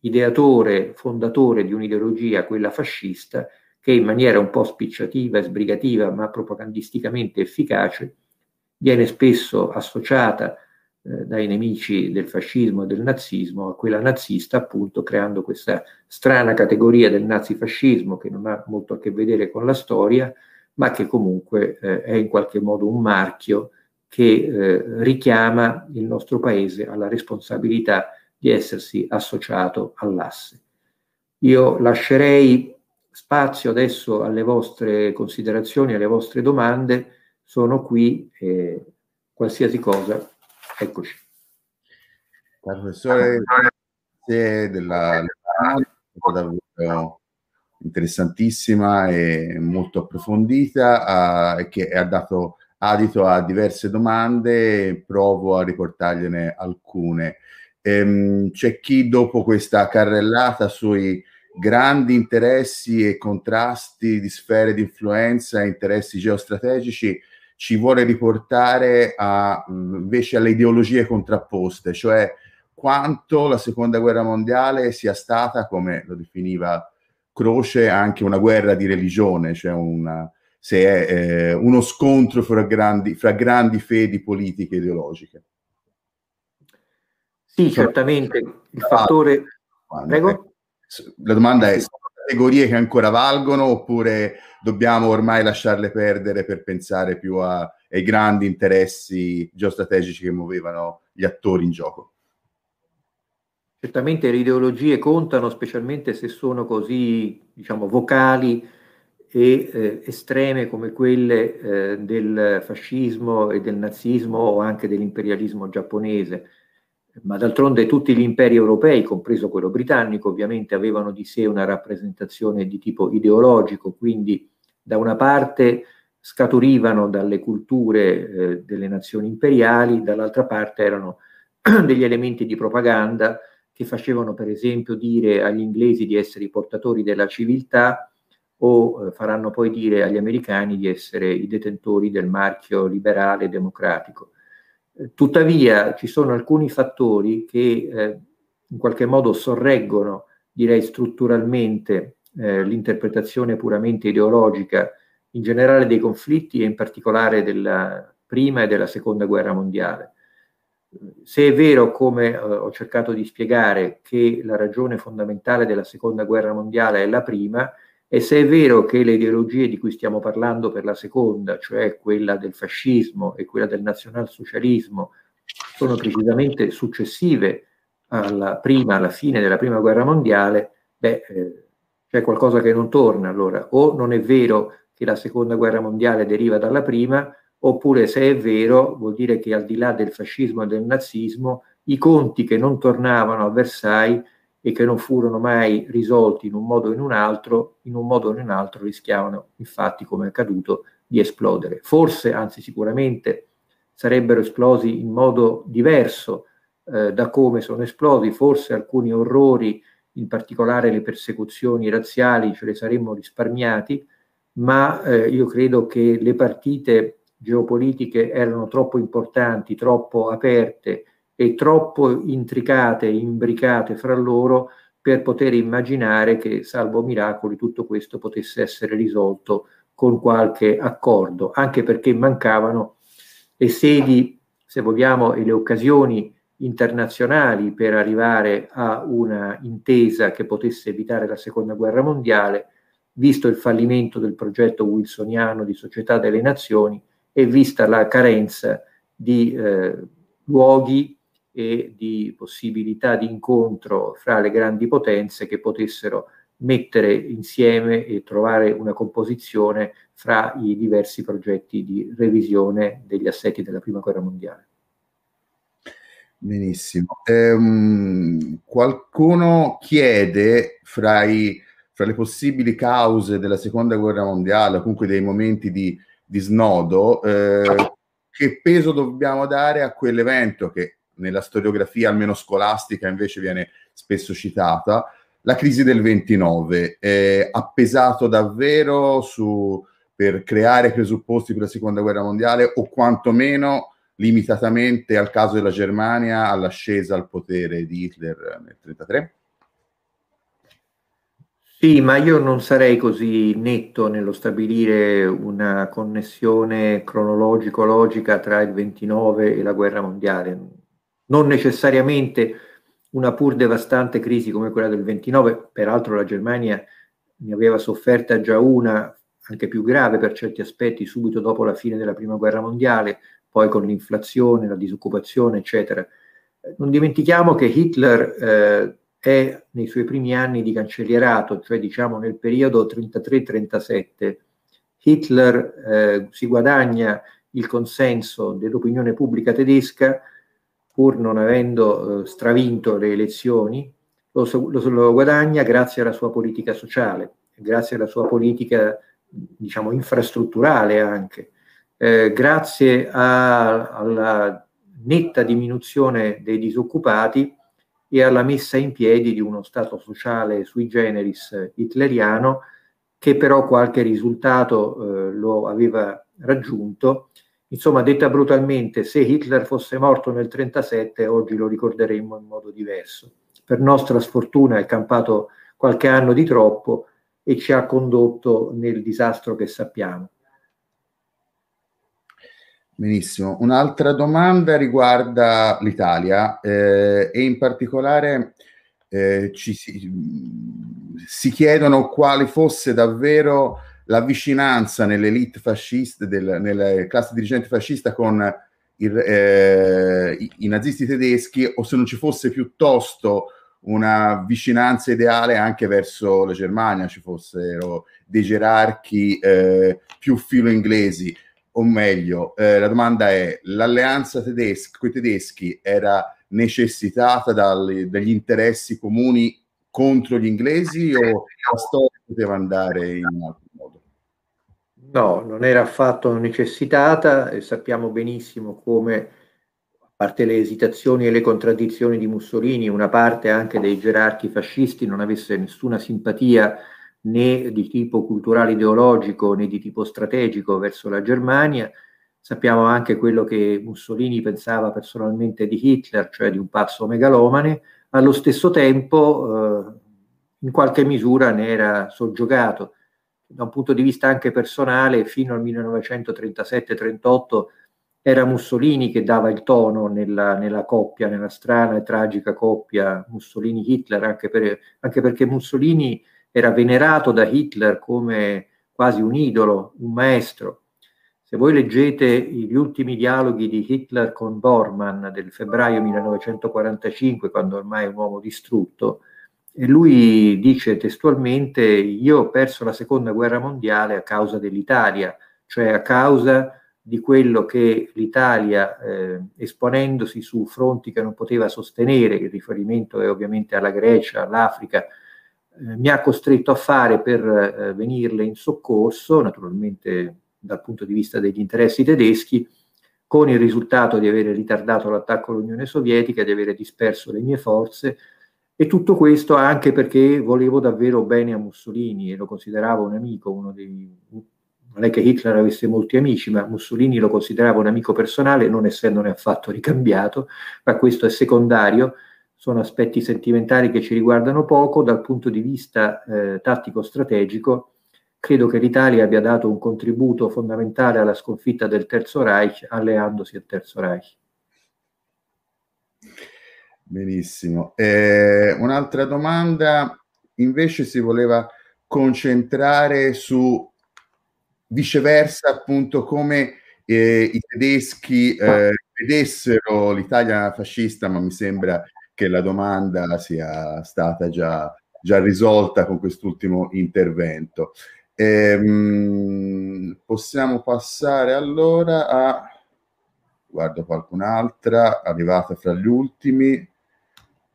ideatore, fondatore di un'ideologia, quella fascista, che in maniera un po' spicciativa e sbrigativa, ma propagandisticamente efficace, viene spesso associata eh, dai nemici del fascismo e del nazismo a quella nazista, appunto creando questa strana categoria del nazifascismo che non ha molto a che vedere con la storia, ma che comunque eh, è in qualche modo un marchio che eh, richiama il nostro Paese alla responsabilità di essersi associato all'asse. Io lascerei spazio adesso alle vostre considerazioni, alle vostre domande, sono qui, eh, qualsiasi cosa, eccoci. Professore, grazie della davvero interessantissima e molto approfondita uh, che ha dato adito a diverse domande, provo a riportargliene alcune. Ehm, c'è chi dopo questa carrellata sui grandi interessi e contrasti di sfere di influenza interessi geostrategici ci vuole riportare a, invece alle ideologie contrapposte, cioè quanto la seconda guerra mondiale sia stata, come lo definiva Croce, anche una guerra di religione, cioè una, se è eh, uno scontro fra grandi, fra grandi fedi politiche e ideologiche. Sì, certamente il fattore... Prego? La domanda è, categorie che ancora valgono oppure dobbiamo ormai lasciarle perdere per pensare più a, ai grandi interessi geostrategici che muovevano gli attori in gioco? Certamente le ideologie contano, specialmente se sono così, diciamo, vocali e eh, estreme come quelle eh, del fascismo e del nazismo o anche dell'imperialismo giapponese. Ma d'altronde tutti gli imperi europei, compreso quello britannico, ovviamente avevano di sé una rappresentazione di tipo ideologico, quindi da una parte scaturivano dalle culture eh, delle nazioni imperiali, dall'altra parte erano (clears throat) degli elementi di propaganda che facevano per esempio dire agli inglesi di essere i portatori della civiltà o eh, faranno poi dire agli americani di essere i detentori del marchio liberale democratico. Tuttavia ci sono alcuni fattori che eh, in qualche modo sorreggono, direi strutturalmente, eh, l'interpretazione puramente ideologica in generale dei conflitti e in particolare della prima e della seconda guerra mondiale. Se è vero, come eh, ho cercato di spiegare, che la ragione fondamentale della seconda guerra mondiale è la prima, e se è vero che le ideologie di cui stiamo parlando per la seconda, cioè quella del fascismo e quella del nazionalsocialismo, sono precisamente successive alla prima, alla fine della prima guerra mondiale, beh, eh, c'è qualcosa che non torna allora. O non è vero che la seconda guerra mondiale deriva dalla prima, oppure se è vero vuol dire che al di là del fascismo e del nazismo i conti che non tornavano a Versailles e che non furono mai risolti in un modo o in un altro, in un modo o in un altro rischiavano infatti, come è accaduto, di esplodere. Forse, anzi sicuramente, sarebbero esplosi in modo diverso eh, da come sono esplosi, forse alcuni orrori, in particolare le persecuzioni razziali, ce le saremmo risparmiati, ma eh, io credo che le partite geopolitiche erano troppo importanti, troppo aperte e troppo intricate, imbricate fra loro per poter immaginare che, salvo miracoli, tutto questo potesse essere risolto con qualche accordo, anche perché mancavano le sedi, se vogliamo, e le occasioni internazionali per arrivare a una intesa che potesse evitare la seconda guerra mondiale, visto il fallimento del progetto wilsoniano di società delle nazioni e vista la carenza di eh, luoghi e di possibilità di incontro fra le grandi potenze che potessero mettere insieme e trovare una composizione fra i diversi progetti di revisione degli assetti della prima guerra mondiale. Benissimo. Ehm, qualcuno chiede fra, i, fra, le possibili cause della seconda guerra mondiale, comunque dei momenti di, di snodo, eh, che peso dobbiamo dare a quell'evento che nella storiografia almeno scolastica invece viene spesso citata, la crisi del 29 eh, ha pesato davvero su, per creare presupposti per la seconda guerra mondiale o quantomeno limitatamente al caso della Germania all'ascesa al potere di Hitler nel 1933? Sì, ma io non sarei così netto nello stabilire una connessione cronologico-logica tra il 29 e la guerra mondiale non necessariamente una pur devastante crisi come quella del 29, peraltro la Germania ne aveva sofferta già una, anche più grave per certi aspetti, subito dopo la fine della Prima Guerra Mondiale, poi con l'inflazione, la disoccupazione, eccetera. Non dimentichiamo che Hitler eh, è nei suoi primi anni di cancellierato, cioè diciamo nel periodo 33-37, Hitler eh, si guadagna il consenso dell'opinione pubblica tedesca pur non avendo eh, stravinto le elezioni, lo, lo, lo guadagna grazie alla sua politica sociale, grazie alla sua politica diciamo infrastrutturale anche, eh, grazie a, alla netta diminuzione dei disoccupati e alla messa in piedi di uno Stato sociale sui generis hitleriano che però qualche risultato eh, lo aveva raggiunto. Insomma, detta brutalmente, se Hitler fosse morto nel 1937, oggi lo ricorderemmo in modo diverso. Per nostra sfortuna è campato qualche anno di troppo e ci ha condotto nel disastro che sappiamo. Benissimo. Un'altra domanda riguarda l'Italia eh, e in particolare eh, ci si, si, chiedono quale fosse davvero la vicinanza nell'elite fascista, del, nella classe dirigente fascista con il, eh, i, i, nazisti tedeschi o se non ci fosse piuttosto una vicinanza ideale anche verso la Germania, ci fossero dei gerarchi eh, più filo inglesi o meglio, eh, la domanda è, l'alleanza tedesca con i tedeschi era necessitata dal, dagli interessi comuni contro gli inglesi o la storia poteva andare in altro? No, non era affatto necessitata e sappiamo benissimo come, a parte le esitazioni e le contraddizioni di Mussolini, una parte anche dei gerarchi fascisti non avesse nessuna simpatia né di tipo culturale ideologico né di tipo strategico verso la Germania. Sappiamo anche quello che Mussolini pensava personalmente di Hitler, cioè di un pazzo megalomane, allo stesso tempo eh, in qualche misura ne era soggiogato. Da un punto di vista anche personale, fino al 1937-38 era Mussolini che dava il tono nella, nella, coppia, nella strana e tragica coppia Mussolini-Hitler, anche, per, anche perché Mussolini era venerato da Hitler come quasi un idolo, un maestro. Se voi leggete gli ultimi dialoghi di Hitler con Bormann del febbraio 1945, quando ormai è un uomo distrutto, e lui dice testualmente io ho perso la seconda guerra mondiale a causa dell'Italia, cioè a causa di quello che l'Italia, eh, esponendosi su fronti che non poteva sostenere, il riferimento è ovviamente alla Grecia, all'Africa, eh, mi ha costretto a fare per eh, venirle in soccorso, naturalmente dal punto di vista degli interessi tedeschi, con il risultato di avere ritardato l'attacco all'Unione Sovietica, di avere disperso le mie forze e tutto questo anche perché volevo davvero bene a Mussolini e lo consideravo un amico, uno dei, non è che Hitler avesse molti amici, ma Mussolini lo considerava un amico personale, non essendone affatto ricambiato, ma questo è secondario sono aspetti sentimentali che ci riguardano poco, dal punto di vista eh, tattico-strategico credo che l'Italia abbia dato un contributo fondamentale alla sconfitta del Terzo Reich alleandosi al Terzo Reich. Benissimo. Eh, un'altra domanda invece si voleva concentrare su viceversa appunto come eh, i tedeschi eh, vedessero l'Italia fascista, ma mi sembra che la domanda sia stata già, già risolta con quest'ultimo intervento. Ehm, possiamo passare allora a guardo qualcun'altra arrivata fra gli ultimi.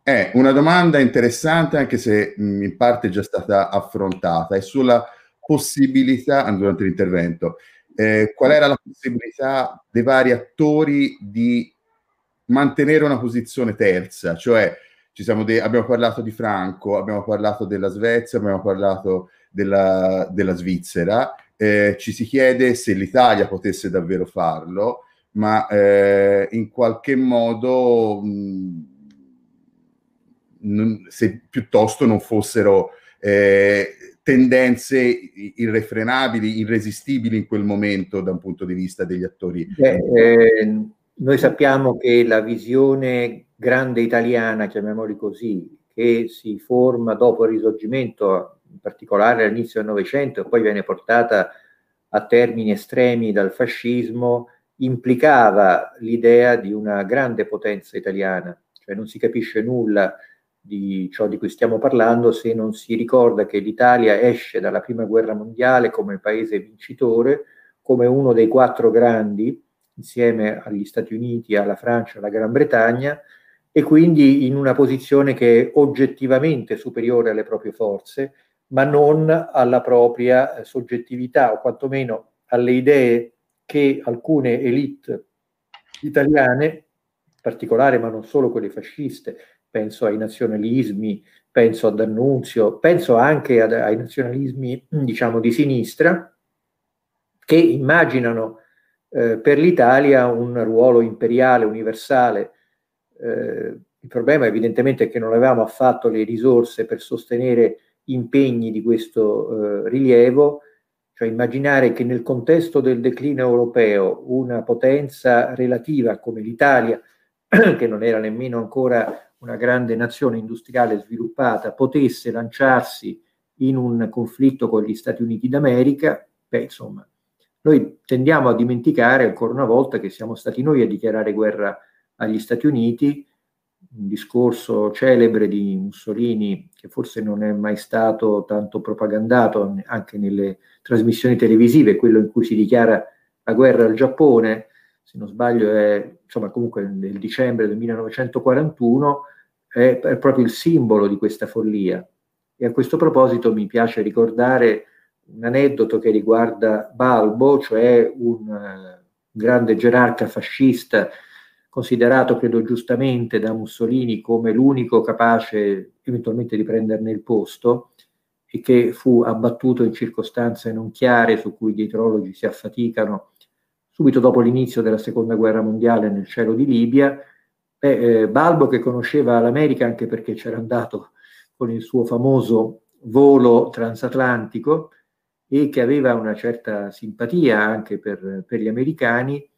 È una domanda interessante, anche se in parte è già stata affrontata, è sulla possibilità, durante l'intervento, eh, qual era la possibilità dei vari attori di mantenere una posizione terza, cioè de- abbiamo parlato di Franco, abbiamo parlato della Svezia, abbiamo parlato della, della Svizzera, eh, ci si chiede se l'Italia potesse davvero farlo, ma eh, in qualche modo mh, se piuttosto non fossero eh, tendenze irrefrenabili, irresistibili in quel momento da un punto di vista degli attori. Beh, eh, noi sappiamo che la visione grande italiana, chiamiamoli così, che si forma dopo il risorgimento, in particolare all'inizio del Novecento, e poi viene portata a termini estremi dal fascismo, implicava l'idea di una grande potenza italiana, cioè non si capisce nulla di ciò di cui stiamo parlando se non si ricorda che l'Italia esce dalla prima guerra mondiale come paese vincitore, come uno dei quattro grandi, insieme agli Stati Uniti, alla Francia, alla Gran Bretagna, e quindi in una posizione che è oggettivamente superiore alle proprie forze, ma non alla propria eh, soggettività o quantomeno alle idee che alcune elite italiane, in particolare ma non solo quelle fasciste, penso ai nazionalismi, penso a D'Annunzio, penso anche ad, ai nazionalismi diciamo di sinistra, che immaginano eh, per l'Italia un ruolo imperiale, universale, eh, il problema evidentemente è che non avevamo affatto le risorse per sostenere impegni di questo eh, rilievo, cioè immaginare che nel contesto del declino europeo una potenza relativa come l'Italia, (clears throat) che non era nemmeno ancora una grande nazione industriale sviluppata, potesse lanciarsi in un conflitto con gli Stati Uniti d'America, beh, insomma, noi tendiamo a dimenticare ancora una volta che siamo stati noi a dichiarare guerra agli Stati Uniti, un discorso celebre di Mussolini che forse non è mai stato tanto propagandato anche nelle trasmissioni televisive, quello in cui si dichiara la guerra al Giappone, se non sbaglio è insomma comunque nel dicembre del 1941, è, è proprio il simbolo di questa follia. E a questo proposito mi piace ricordare un aneddoto che riguarda Balbo, cioè un uh, grande gerarca fascista considerato, credo giustamente, da Mussolini come l'unico capace eventualmente di prenderne il posto e che fu abbattuto in circostanze non chiare su cui i dietrologi si affaticano subito dopo l'inizio della seconda guerra mondiale nel cielo di Libia. Beh, eh, Balbo che conosceva l'America anche perché c'era andato con il suo famoso volo transatlantico e che aveva una certa simpatia anche per, per gli americani,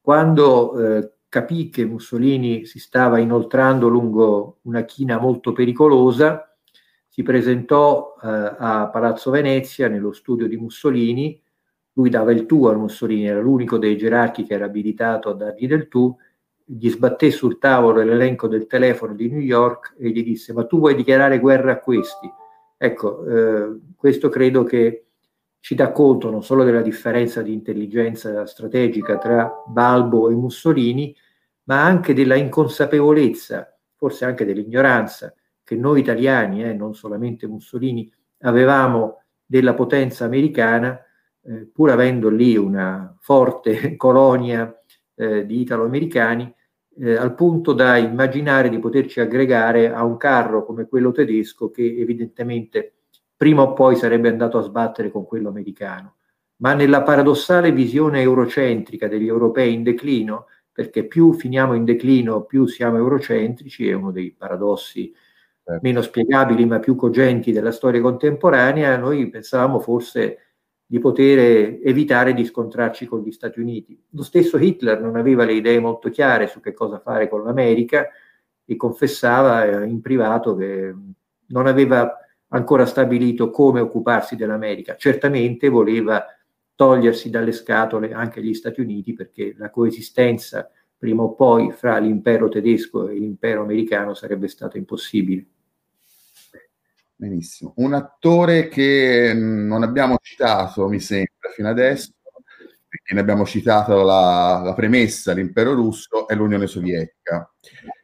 quando eh, capì che Mussolini si stava inoltrando lungo una china molto pericolosa, si presentò eh, a Palazzo Venezia nello studio di Mussolini, lui dava il tu a Mussolini, era l'unico dei gerarchi che era abilitato a dargli del tu, gli sbatté sul tavolo l'elenco del telefono di New York e gli disse ma tu vuoi dichiarare guerra a questi? Ecco, eh, questo credo che ci dà conto non solo della differenza di intelligenza strategica tra Balbo e Mussolini, ma anche della inconsapevolezza, forse anche dell'ignoranza, che noi italiani, eh, non solamente Mussolini, avevamo della potenza americana, eh, pur avendo lì una forte (laughs) colonia eh, di italo-americani, eh, al punto da immaginare di poterci aggregare a un carro come quello tedesco che evidentemente prima o poi sarebbe andato a sbattere con quello americano. Ma nella paradossale visione eurocentrica degli europei in declino, perché più finiamo in declino, più siamo eurocentrici, è uno dei paradossi certo. meno spiegabili ma più cogenti della storia contemporanea, noi pensavamo forse di poter evitare di scontrarci con gli Stati Uniti. Lo stesso Hitler non aveva le idee molto chiare su che cosa fare con l'America e confessava eh, in privato che non aveva ancora stabilito come occuparsi dell'America. Certamente voleva togliersi dalle scatole anche gli Stati Uniti perché la coesistenza prima o poi fra l'impero tedesco e l'impero americano sarebbe stata impossibile. Benissimo. Un attore che non abbiamo citato, mi sembra, fino adesso, perché ne abbiamo citato la, la premessa, l'impero russo è l'Unione Sovietica.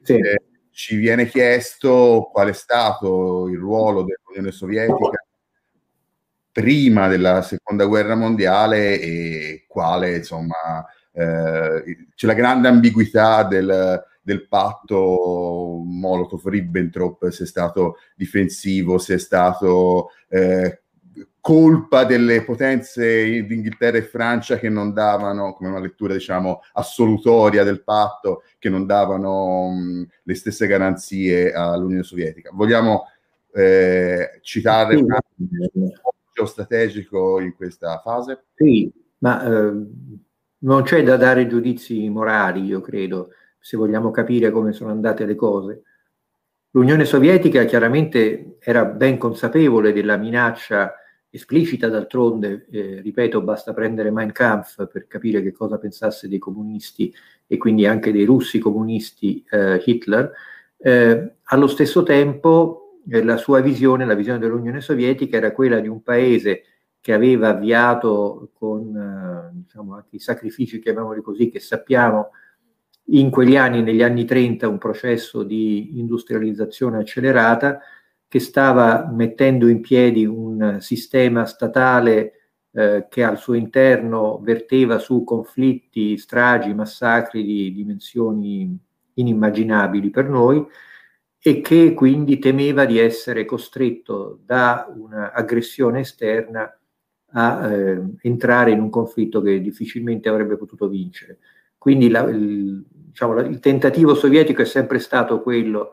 Sì. Eh, ci viene chiesto qual è stato il ruolo dell'Unione Sovietica prima della seconda guerra mondiale e quale, insomma, eh, c'è la grande ambiguità del, del patto Molotov-Ribbentrop, se è stato difensivo, se è stato eh, colpa delle potenze di Inghilterra e Francia che non davano, come una lettura diciamo assolutoria del patto, che non davano mh, le stesse garanzie all'Unione Sovietica. Vogliamo eh, citare un geostrategico in questa fase? Sì, ma eh, non c'è da dare giudizi morali, io credo, se vogliamo capire come sono andate le cose. L'Unione Sovietica chiaramente era ben consapevole della minaccia esplicita d'altronde, eh, ripeto, basta prendere Mein Kampf per capire che cosa pensasse dei comunisti e quindi anche dei russi comunisti eh, Hitler, eh, allo stesso tempo eh, la sua visione, la visione dell'Unione Sovietica era quella di un paese che aveva avviato con eh, diciamo, anche i sacrifici, chiamiamoli così, che sappiamo, in quegli anni, negli anni 30, un processo di industrializzazione accelerata che stava mettendo in piedi un sistema statale eh, che al suo interno verteva su conflitti, stragi, massacri di dimensioni inimmaginabili per noi e che quindi temeva di essere costretto da un'aggressione esterna a eh, entrare in un conflitto che difficilmente avrebbe potuto vincere. Quindi la, diciamo, il, tentativo sovietico è sempre stato quello,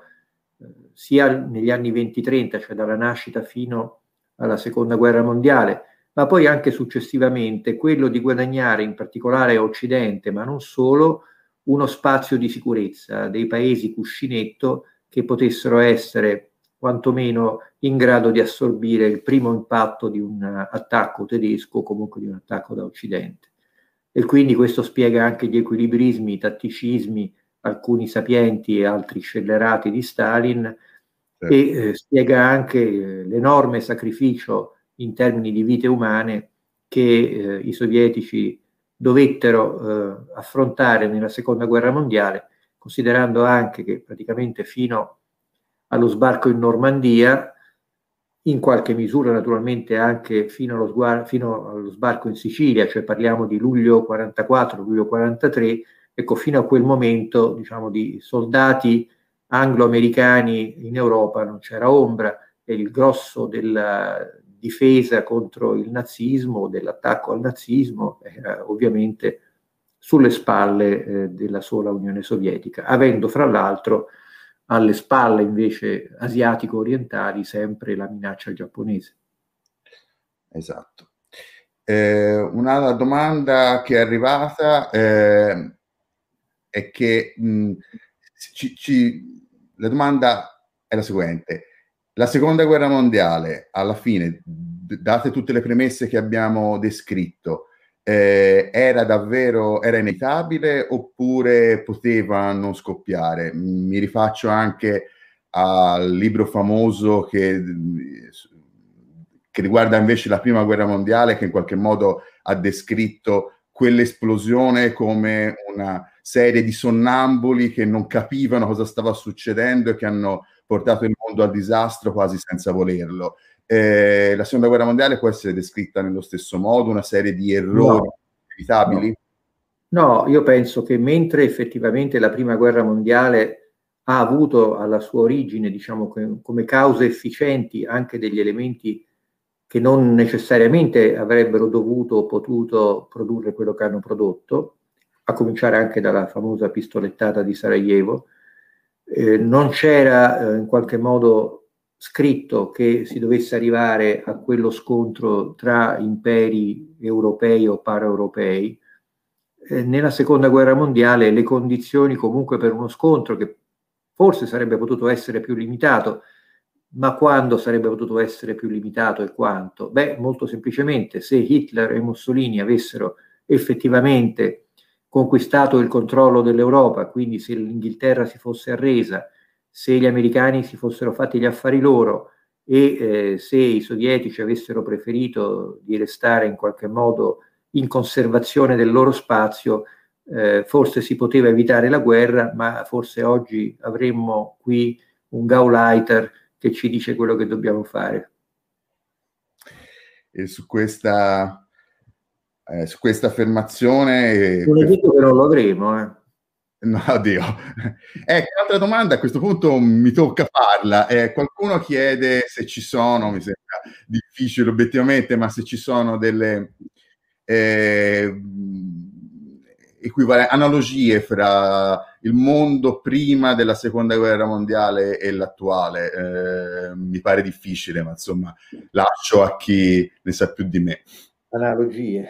eh, sia negli anni 20-30, cioè dalla nascita fino alla seconda guerra mondiale, ma poi anche successivamente quello di guadagnare in particolare a Occidente, ma non solo, uno spazio di sicurezza dei paesi cuscinetto che potessero essere quantomeno in grado di assorbire il primo impatto di un attacco tedesco o comunque di un attacco da Occidente. E quindi questo spiega anche gli equilibrismi, i tatticismi, alcuni sapienti e altri scellerati di Stalin certo. e eh, spiega anche eh, l'enorme sacrificio in termini di vite umane che eh, i sovietici dovettero eh, affrontare nella seconda guerra mondiale considerando anche che praticamente fino allo sbarco in Normandia, in qualche misura naturalmente anche fino allo, sguar- fino allo sbarco in Sicilia, cioè parliamo di luglio 44, luglio 43, ecco fino a quel momento diciamo di soldati anglo-americani in Europa non c'era ombra e il grosso della difesa contro il nazismo, dell'attacco al nazismo, era ovviamente sulle spalle eh, della sola Unione Sovietica, avendo fra l'altro alle spalle invece asiatico-orientali sempre la minaccia giapponese. Esatto. Eh, un'altra domanda che è arrivata eh, è che mh, ci, ci, la domanda è la seguente. La seconda guerra mondiale, alla fine, date tutte le premesse che abbiamo descritto, eh, era davvero era inevitabile oppure poteva non scoppiare? Mi rifaccio anche al libro famoso che, che riguarda invece la prima guerra mondiale, che in qualche modo ha descritto quell'esplosione come una serie di sonnambuli che non capivano cosa stava succedendo e che hanno portato il mondo al disastro quasi senza volerlo. Eh, la seconda guerra mondiale può essere descritta nello stesso modo, una serie di errori no. evitabili? No. no, io penso che mentre effettivamente la prima guerra mondiale ha avuto alla sua origine, diciamo, come cause efficienti anche degli elementi che non necessariamente avrebbero dovuto o potuto produrre quello che hanno prodotto, a cominciare anche dalla famosa pistolettata di Sarajevo, eh, non c'era eh, in qualche modo scritto che si dovesse arrivare a quello scontro tra imperi europei o paraeuropei. Eh, nella seconda guerra mondiale le condizioni comunque per uno scontro che forse sarebbe potuto essere più limitato, ma quando sarebbe potuto essere più limitato e quanto? Beh, molto semplicemente, se Hitler e Mussolini avessero effettivamente conquistato il controllo dell'Europa, quindi se l'Inghilterra si fosse arresa, se gli americani si fossero fatti gli affari loro e eh, se i sovietici avessero preferito di restare in qualche modo in conservazione del loro spazio, eh, forse si poteva evitare la guerra, ma forse oggi avremmo qui un Gauleiter che ci dice quello che dobbiamo fare. E su questa, eh, su questa affermazione... Non è detto che non lo avremo, eh. No, oddio. Ecco, un'altra domanda a questo punto mi tocca farla. Eh, qualcuno chiede se ci sono, mi sembra difficile obiettivamente, ma se ci sono delle eh, equivalen- analogie fra il mondo prima della seconda guerra mondiale e l'attuale. Eh, mi pare difficile, ma insomma lascio a chi ne sa più di me. Analogie.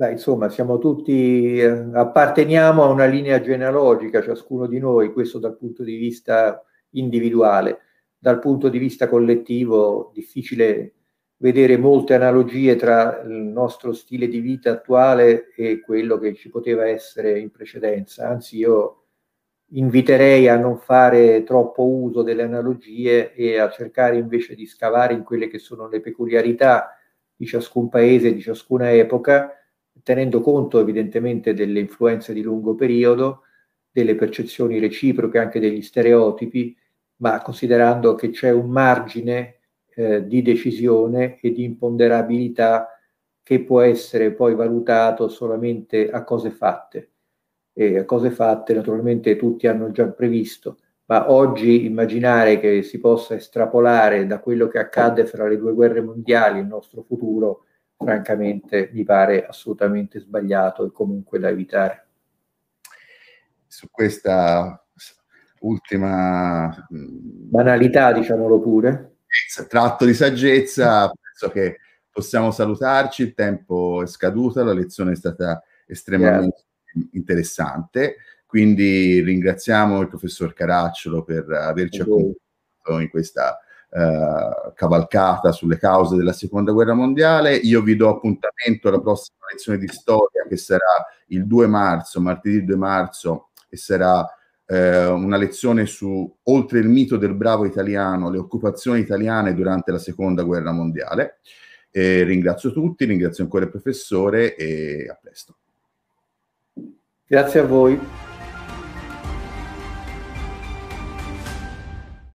Beh, insomma, siamo tutti, eh, apparteniamo a una linea genealogica, ciascuno di noi, questo dal punto di vista individuale. Dal punto di vista collettivo, difficile vedere molte analogie tra il nostro stile di vita attuale e quello che ci poteva essere in precedenza. Anzi, io inviterei a non fare troppo uso delle analogie e a cercare invece di scavare in quelle che sono le peculiarità di ciascun paese, di ciascuna epoca tenendo conto evidentemente delle influenze di lungo periodo, delle percezioni reciproche, anche degli stereotipi, ma considerando che c'è un margine eh, di decisione e di imponderabilità che può essere poi valutato solamente a cose fatte. E a cose fatte naturalmente tutti hanno già previsto, ma oggi immaginare che si possa estrapolare da quello che accadde fra le due guerre mondiali il nostro futuro, francamente mi pare assolutamente sbagliato e comunque da evitare. Su questa ultima mm, banalità, diciamolo pure, tratto di saggezza, penso che possiamo salutarci, il tempo è scaduto, la lezione è stata estremamente yeah. interessante, quindi ringraziamo il professor Caracciolo per averci accompagnato in questa uh, cavalcata sulle cause della seconda guerra mondiale. Io vi do appuntamento alla prossima lezione di storia che sarà il 2 marzo, martedì 2 marzo, e sarà eh, una lezione su, oltre il mito del bravo italiano, le occupazioni italiane durante la seconda guerra mondiale. E ringrazio tutti, ringrazio ancora il professore e a presto. Grazie a voi.